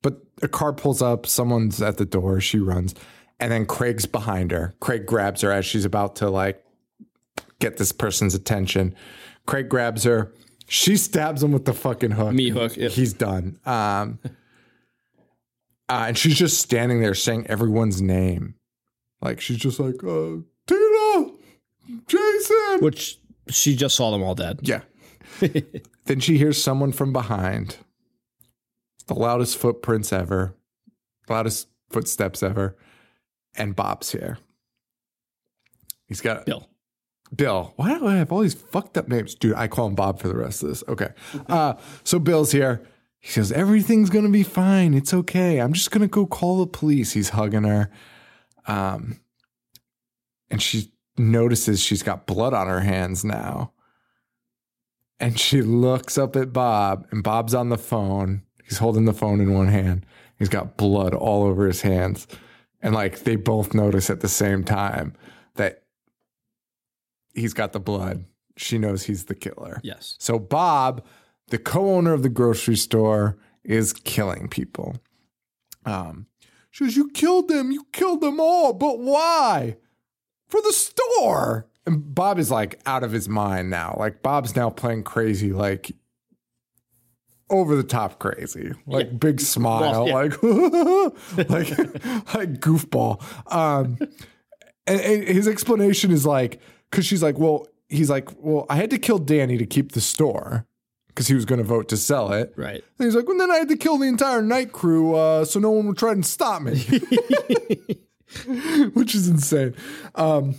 but a car pulls up someone's at the door she runs and then craig's behind her. Craig grabs her as she's about to like get this person's attention. Craig grabs her she stabs him with the fucking hook. Me hook, yeah. he's done. Um, uh, and she's just standing there saying everyone's name. Like she's just like, uh, Jason. Which she just saw them all dead. Yeah. then she hears someone from behind. The loudest footprints ever, loudest footsteps ever, and Bob's here. He's got Bill. Bill. Why do I have all these fucked up names? Dude, I call him Bob for the rest of this. Okay. Uh, so Bill's here. He says, Everything's going to be fine. It's okay. I'm just going to go call the police. He's hugging her. Um, and she notices she's got blood on her hands now. And she looks up at Bob, and Bob's on the phone. He's holding the phone in one hand. He's got blood all over his hands. And like they both notice at the same time that he's got the blood. She knows he's the killer. Yes. So Bob, the co-owner of the grocery store, is killing people. Um, she goes, "You killed them. You killed them all. But why? For the store." And Bob is like out of his mind now. Like Bob's now playing crazy, like over the top crazy, like big smile, Well, yeah. like like like goofball. Um, and, and his explanation is like, because she's like, well, he's like, well, I had to kill Danny to keep the store because he was going to vote to sell it. Right. And he's like, well, then I had to kill the entire night crew uh, so no one would try and stop me, which is insane. Um,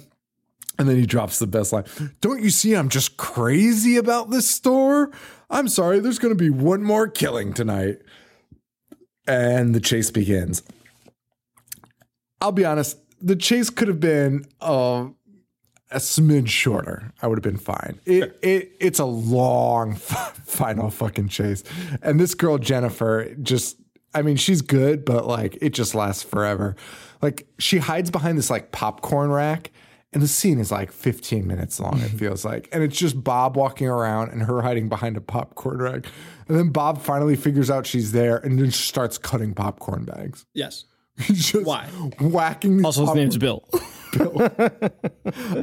and then he drops the best line. Don't you see I'm just crazy about this store? I'm sorry, there's going to be one more killing tonight. And the chase begins. I'll be honest, the chase could have been uh, a smidge shorter. I would have been fine. It, it it's a long final fucking chase. And this girl Jennifer just I mean, she's good, but like it just lasts forever. Like she hides behind this like popcorn rack and the scene is like 15 minutes long, it feels like. And it's just Bob walking around and her hiding behind a popcorn rack. And then Bob finally figures out she's there and then starts cutting popcorn bags. Yes. He's just Why? whacking Also, his name's Bill.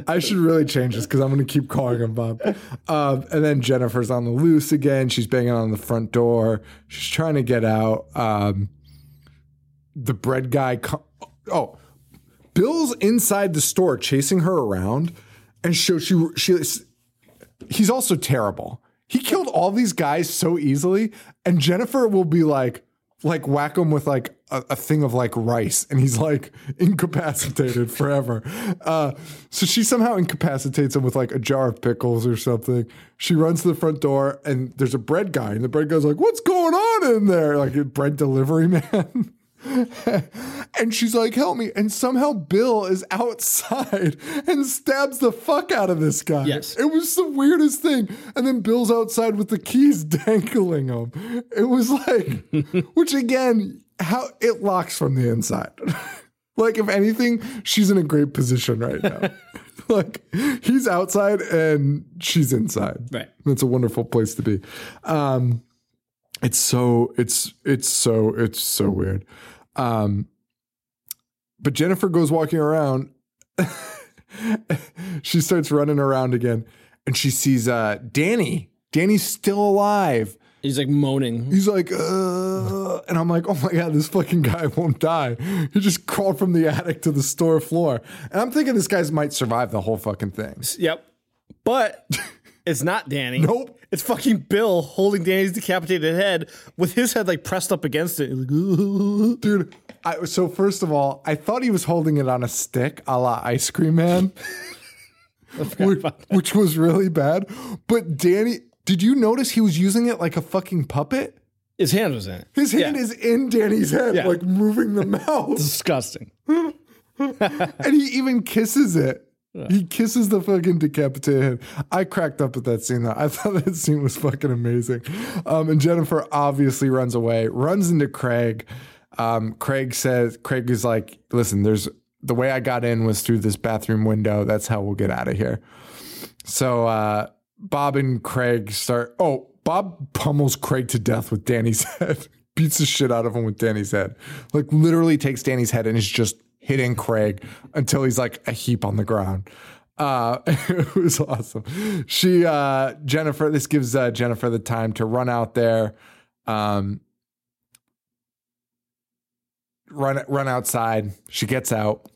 I should really change this because I'm going to keep calling him Bob. Um, and then Jennifer's on the loose again. She's banging on the front door. She's trying to get out. Um, the bread guy. Oh, Bill's inside the store chasing her around, and so she she he's also terrible. He killed all these guys so easily, and Jennifer will be like, like whack him with like a, a thing of like rice, and he's like incapacitated forever. Uh, so she somehow incapacitates him with like a jar of pickles or something. She runs to the front door, and there's a bread guy, and the bread guy's like, "What's going on in there?" Like a bread delivery man. and she's like, help me. And somehow Bill is outside and stabs the fuck out of this guy. Yes. It was the weirdest thing. And then Bill's outside with the keys dangling him. It was like, which again, how it locks from the inside. like, if anything, she's in a great position right now. like, he's outside and she's inside. Right. That's a wonderful place to be. Um, it's so it's it's so it's so weird. Um, but Jennifer goes walking around. she starts running around again, and she sees uh, Danny. Danny's still alive. He's like moaning. He's like, uh, and I'm like, oh my god, this fucking guy won't die. He just crawled from the attic to the store floor, and I'm thinking this guy's might survive the whole fucking thing. Yep. But it's not Danny. Nope. It's fucking Bill holding Danny's decapitated head with his head like pressed up against it. Like, Dude, I, so first of all, I thought he was holding it on a stick a la Ice Cream Man, which, which was really bad. But Danny, did you notice he was using it like a fucking puppet? His hand was in it. His hand Yeah. is in Danny's head, Yeah. like moving the mouth. disgusting. and he even kisses it. He kisses the fucking decapitated head. I cracked up at that scene though. I thought that scene was fucking amazing. Um, and Jennifer obviously runs away, runs into Craig. Um, Craig says, Craig is like, listen, there's the way I got in was through this bathroom window. That's how we'll get out of here. So uh, Bob and Craig start. Oh, Bob pummels Craig to death with Danny's head, beats the shit out of him with Danny's head. Like literally takes Danny's head and is just hitting Craig until he's like a heap on the ground. Uh, it was awesome. She, uh, Jennifer, this gives uh, Jennifer the time to run out there, um, run run outside. She gets out.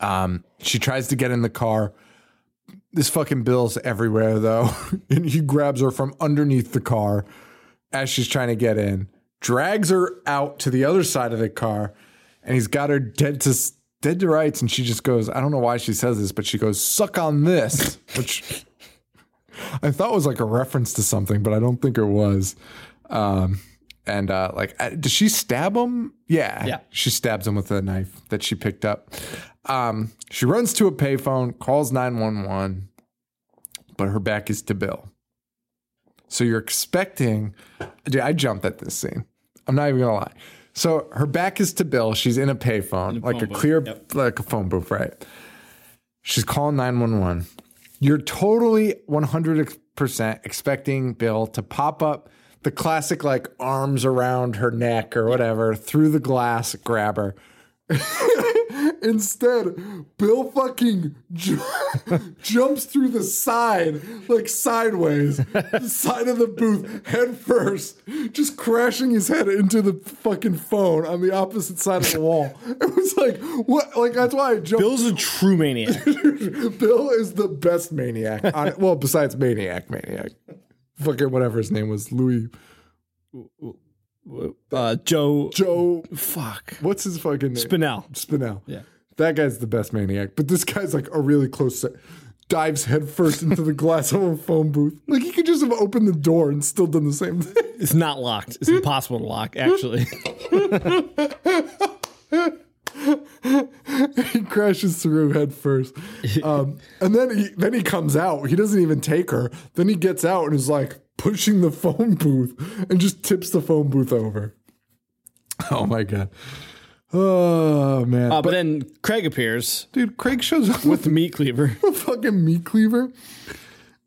Um, she tries to get in the car. This fucking Bill's everywhere though, and he grabs her from underneath the car as she's trying to get in, drags her out to the other side of the car, and he's got her dead to dead to rights. And she just goes, I don't know why she says this, but she goes, "Suck on this," which I thought was like a reference to something, but I don't think it was. Um, and uh, like, uh, does she stab him? Yeah, Yeah. She stabs him with a knife that she picked up. Um, she runs to a payphone, calls nine one one, but her back is to Bill. So you're expecting. Dude, I jumped at this scene. I'm not even gonna lie. So her back is to Bill. She's in a payphone, like a booth. clear, Yep. like a phone booth, right? She's calling 911. You're totally 100% expecting Bill to pop up the classic like arms around her neck or whatever through the glass grab her. Instead, Bill fucking ju- jumps through the side, like sideways, the side of the booth, head first, just crashing his head into the fucking phone on the opposite side of the wall. It was like, what? Like, that's why I jumped. Bill's a true maniac. Bill is the best maniac. On, well, besides Maniac, Maniac. Fucking whatever his name was, Louis. Uh, Joe. Joe. Fuck. What's his fucking name? Spinell. Spinell. Yeah. That guy's the best maniac. But this guy's like a really close set. Dives headfirst into the glass of a phone booth. Like he could just have opened the door and still done the same thing. It's not locked. It's impossible to lock, actually. he crashes through head first. Um, and then he then he comes out. He doesn't even take her. Then he gets out and is like pushing the phone booth and just tips the phone booth over. Oh my god. Oh man. Uh, but then Craig appears Dude, Craig shows up with the meat cleaver. a fucking meat cleaver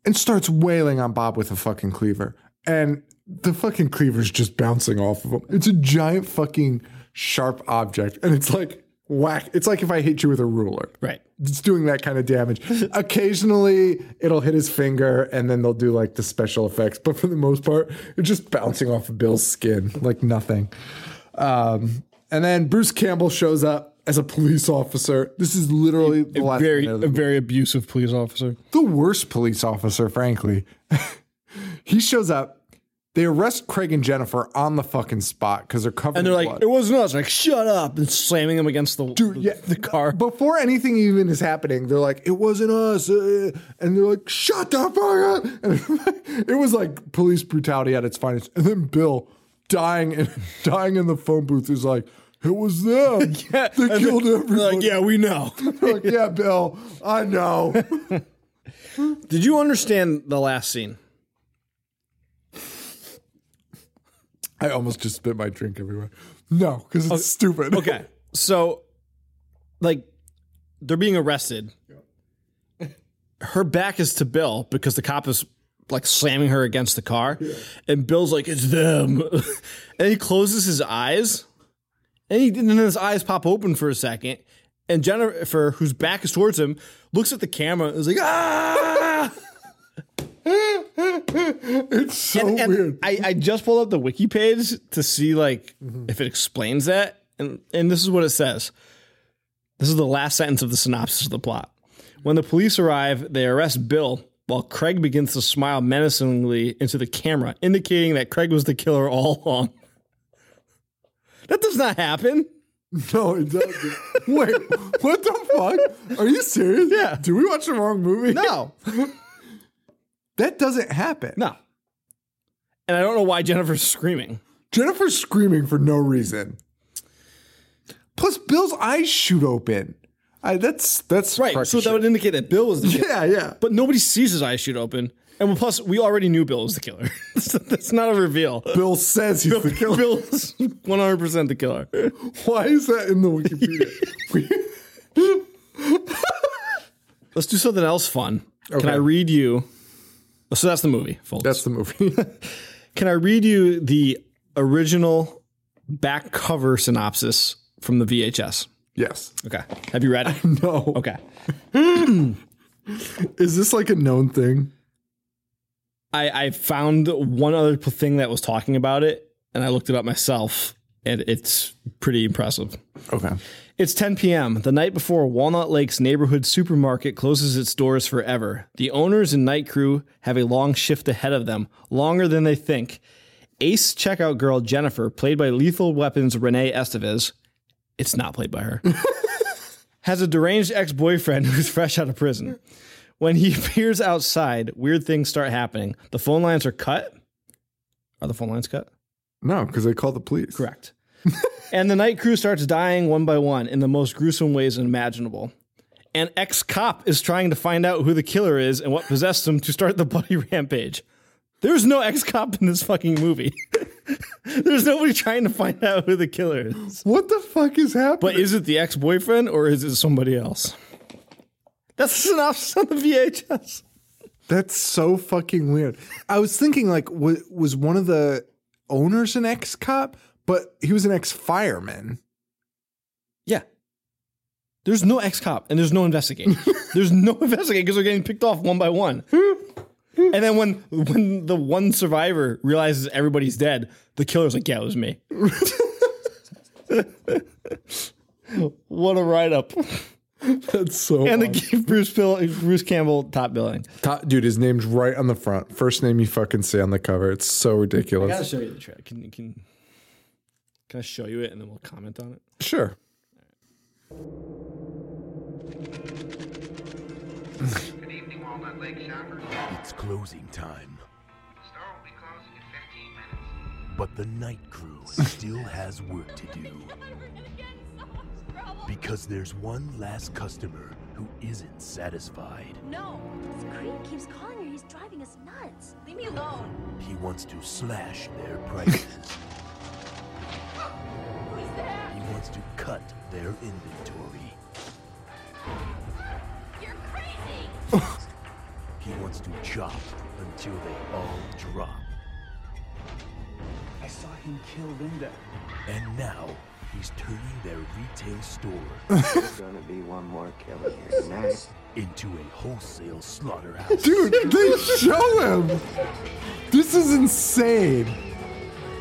and starts wailing on Bob with a fucking cleaver. And the fucking cleaver's just bouncing off of him. It's a giant fucking sharp object. And it's like whack. It's like if I hit you with a ruler. Right. It's doing that kind of damage. Occasionally it'll hit his finger and then they'll do like the special effects. But for the most part, it's just bouncing off of Bill's skin like nothing. Um, and then Bruce Campbell shows up as a police officer. This is literally the last Very, a very abusive police officer. the worst police officer, frankly. he shows up. They arrest Craig and Jennifer on the fucking spot because they're covered And they're like, blood. it wasn't us. Like, shut up. And slamming them against the, the, yeah. the car. Before anything even is happening, they're like, it wasn't us. uh," and they're like, shut the fuck up. And it was like police brutality at its finest. And then Bill dying in, dying in the phone booth is like, it was them. they killed They're everybody. like, yeah, we know. Like, yeah, Bill, I know. Did you understand the last scene? I almost just spit my drink everywhere. No, because it's stupid. Okay. So, like, they're being arrested. Her back is to Bill because the cop is like slamming her against the car. And Bill's like, it's them. and he closes his eyes. And, he, and then his eyes pop open for a second. And Jennifer, whose back is towards him, looks at the camera and is like, ah! It's so and weird. I, I just pulled up the wiki page to see like if it explains that, and and this is what it says. This is the last sentence of the synopsis of the plot. When the police arrive, they arrest Bill while Craig begins to smile menacingly into the camera, indicating that Craig was the killer all along. That does not happen. No, it doesn't. Wait, what the fuck? Are you serious? Yeah. Did we watch the wrong movie? No, That doesn't happen. no. And I don't know why Jennifer's screaming. Jennifer's screaming for no reason. Plus, Bill's eyes shoot open. I, that's that's Right. So that would indicate that Bill was the killer. yeah, yeah. But nobody sees his eyes shoot open. And plus, we already knew Bill was the killer. That's not a reveal. Bill says he's the killer. Bill's 100% the killer. Why is that in the Wikipedia? Let's do something else fun. Can I read you? So that's the movie, folks. that's the movie. Can I read you the original back cover synopsis from the VHS? yes. Okay. Have you read it? No. Okay. Is this like a known thing? I, I found one other thing that was talking about it, and I looked it up myself, and it's pretty impressive. Okay. It's 10 p.m., the night before Walnut Lake's neighborhood supermarket closes its doors forever. The owners and night crew have a long shift ahead of them, longer than they think. Ace checkout girl Jennifer, played by Lethal Weapons Renee Estevez, it's not played by her, has a deranged ex boyfriend who's fresh out of prison. When he appears outside, weird things start happening. The phone lines are cut. Are the phone lines cut? No, because they called the police. Correct. and the night crew starts dying one by one in the most gruesome ways imaginable. An ex cop is trying to find out who the killer is and what possessed him to start the bloody rampage. There's no ex cop in this fucking movie. There's nobody trying to find out who the killer is. What the fuck is happening? But is it the ex boyfriend or is it somebody else? That's the synopsis on the VHS. That's so fucking weird. I was thinking like was, was one of the owners an ex cop, but he was an ex fireman. Yeah. There's no ex cop and there's no investigator. there's no investigator because they're getting picked off one by one. Hmm. and then when when the one survivor realizes everybody's dead, the killer's like, "Yeah, it was me." what a write up! That's so. And they gave Bruce Bill, Bruce Campbell top billing. Top, dude, his name's right on the front. First name you fucking see on the cover. It's so ridiculous. I gotta show you the track. Can you can can I show you it and then we'll comment on it? Sure. Good evening, Walnut Lake shoppers. It's closing time, The store will be closing in 15 minutes. but the night crew still has work to do. Because there's one last customer who isn't satisfied. No, this creep keeps calling her. He's driving us nuts. Leave me alone. He wants to slash their prices. Who's there? he wants to cut their inventory. You're crazy. He wants to chop until they all drop. I saw him kill Linda. And now he's turning their retail store There's gonna be one more killer here tonight. into a wholesale slaughterhouse. Dude, they show him. This is insane.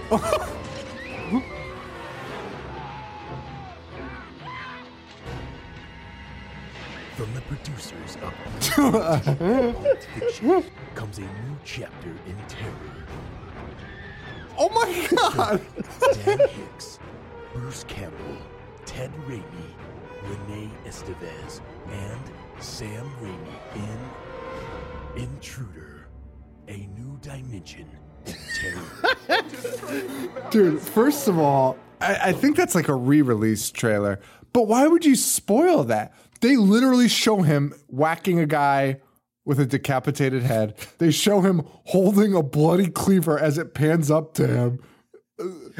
Fiction comes a new chapter in terror. Oh my god. Dan Hicks, Bruce Campbell, Ted Raimi, Renee Estevez, and Sam Raimi in Intruder, a new dimension in terror. Dude, first of all, I, I think that's like a re-release trailer. But why would you spoil that? They literally show him whacking a guy with a decapitated head. They show him holding a bloody cleaver as it pans up to him.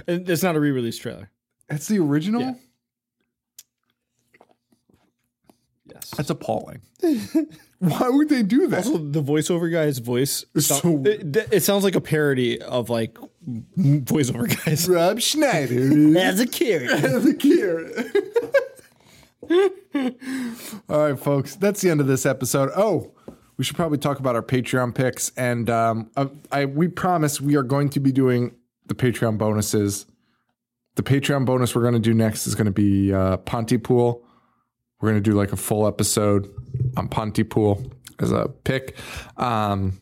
And It's not a re-release trailer. That's the original? Yeah. Yes. That's appalling. why would they do that? Also, the voiceover guy's voice. So, it, it sounds like a parody of like voiceover guys. Rob Schneider. As a kid. the carrot. All right, folks, that's the end of this episode. Oh, we should probably talk about our Patreon picks, and um, I, I we promise we are going to be doing the Patreon bonuses. The Patreon bonus we're going to do next is going to be uh, Pontypool. We're going to do like a full episode on Pontypool as a pick. Um,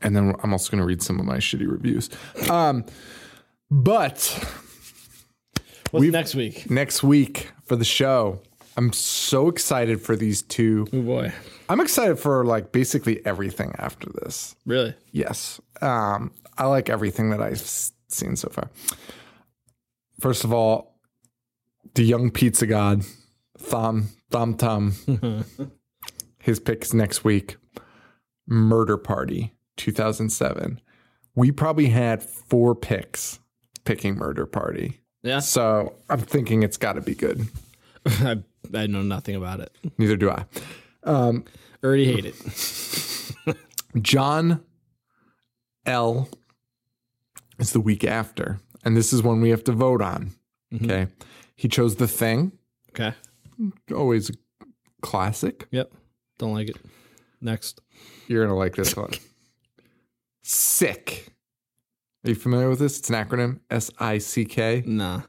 and then I'm also going to read some of my shitty reviews. Um, but What's next week? next week for the show. I'm so excited for these two. Oh boy. I'm excited for like basically everything after this. Really? Yes. Um, I like everything that I've seen so far. First of all, the young pizza god, Thom Thom Tum. His picks next week. Murder Party 2007. We probably had four picks picking Murder Party. Yeah. So I'm thinking it's got to be good. I, I know nothing about it. Neither do I. Um, already hate it. John L is the week after, and this is one we have to vote on. Mm-hmm. Okay. He chose The Thing, Okay. always a classic. Yep. Don't like it. Next. You're going to like this one. Sick. Are you familiar with this? It's an acronym S I C K. Nah.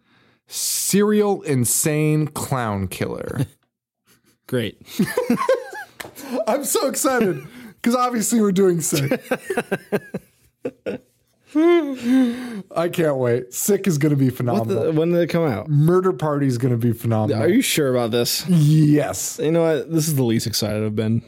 Serial Insane Clown Killer. Great. I'm so excited because obviously we're doing sick. I can't wait. Sick is going to be phenomenal. the, when did it come out? Murder Party is going to be phenomenal. Are you sure about this? yes. You know what? This is the least excited I've been.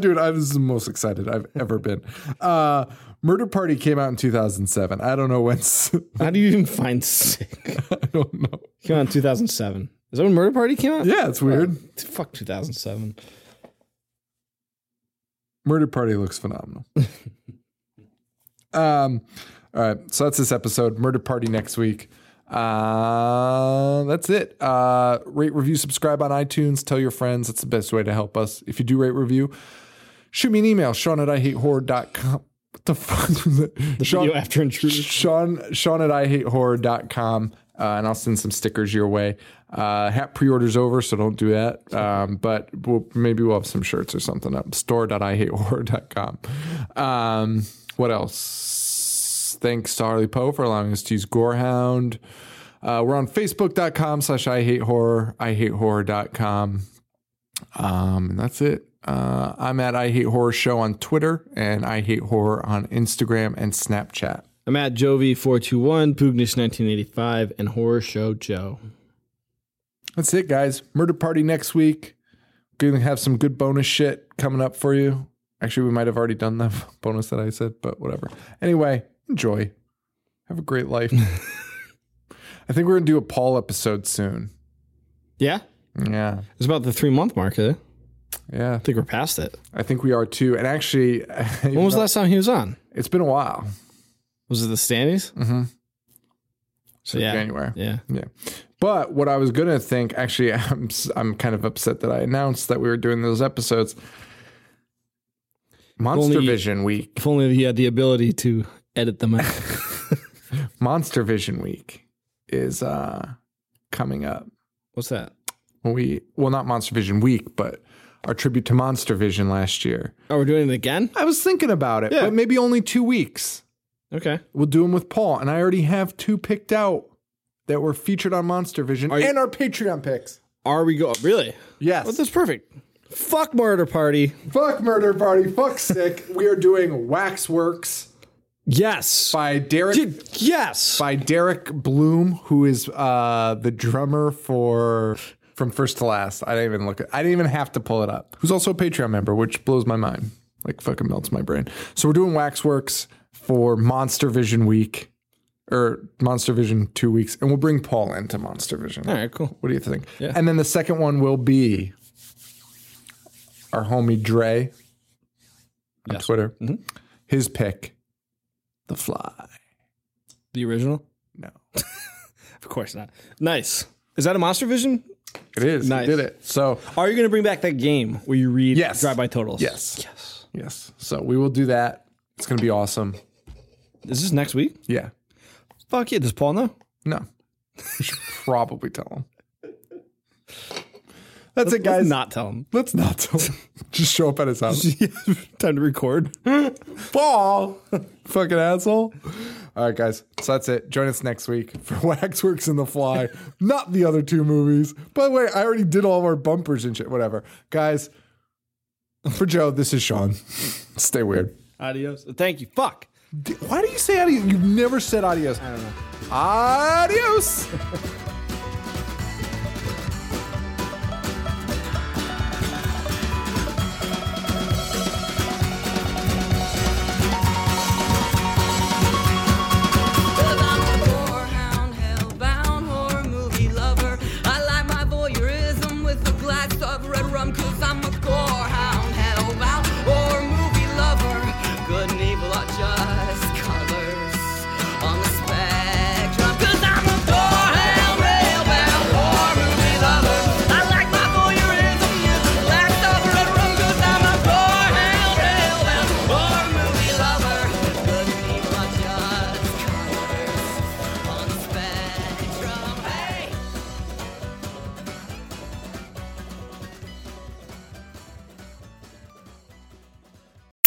Dude, I was the most excited I've ever been. Uh, Murder Party came out in 2007. I don't know when. How do you even find sick? I don't know. Came out in 2007. Is that when Murder Party came out? Yeah, it's weird. Fuck 2007. Murder Party looks phenomenal. um, all right, so that's this episode. Murder Party next week. Uh, that's it. Uh, rate, review, subscribe on iTunes. Tell your friends. That's the best way to help us. If you do rate, review, shoot me an email, Sean at IHateHorror.com. What the fuck was that? Sean, Video after intruder. Sean, Sean at IHateHorror.com. Uh, and I'll send some stickers your way. Uh, hat pre-orders over, so don't do that. Um, but we'll, maybe we'll have some shirts or something up. Store.IHateHorror.com. Um, what else? Thanks to Harley Poe for allowing us to use Gorehound. Uh, we're on Facebook.com slash I hate horror, I hate horror.com. Um, and that's it. Uh, I'm at I hate horror show on Twitter and I hate horror on Instagram and Snapchat. I'm at Jovi421, Pugnish1985, and Horror Show Joe. That's it, guys. Murder party next week. Gonna have some good bonus shit coming up for you. Actually, we might have already done the bonus that I said, but whatever. Anyway, enjoy. Have a great life. I think we're gonna do a Paul episode soon. Yeah? Yeah, It's about the three month mark, eh? Yeah. I think we're past it. I think we are too. And actually, When was the last time he was on? it's been a while. Was it the Stannies? Mm-hmm. So yeah. January. Yeah. Yeah. But what I was going to think, actually, I'm, I'm kind of upset that I announced that we were doing those episodes. Monster Only- Vision Week. If only he had the ability to edit them out. Monster Vision Week is uh, coming up. What's that? We well, not Monster Vision Week, but our tribute to Monster Vision last year. Oh, we're doing it again? I was thinking about it, Yeah. but maybe only two weeks. Okay. We'll do them with Paul, and I already have two picked out that were featured on Monster Vision you- and our Patreon picks. Are we going? Really? Yes. Well, that's perfect. Fuck Murder Party. Fuck Murder Party. Fuck Sick. we are doing Waxworks Yes. by Derek yes. by Derek Bloom, who is uh, the drummer for from first to last. I didn't even look at. I didn't even have to pull it up. Who's also a Patreon member, which blows my mind. Like fucking melts my brain. So we're doing Waxworks for Monster Vision Week. Or Monster Vision two weeks, and we'll bring Paul into Monster Vision. All right, cool. What do you think? Yeah. And then the second one will be our homie Dre on Yes. Twitter. Mm-hmm. His pick, The Fly. The original? No, Of course not. Nice. Is that a Monster Vision? It is. Nice. Did it. So Are you going to bring back that game where you read Yes. drive by totals? Yes. Yes. yes, so we will do that. It's gonna be awesome. Is this next week? Yeah. Fuck yeah. Does Paul know? No, we should probably tell him. That's it, Let's guys. not tell him. Let's not tell him. Just show up at his house. Time to record. Paul, fucking asshole. All right, guys. So that's it. Join us next week for Waxworks and The Fly, not the other two movies. By the way, I already did all of our bumpers and shit. Whatever, guys. For Joe, this is Sean. Stay weird. Adios. Thank you. Fuck. Why do you say adios? You've never said adios. I don't know. Adios.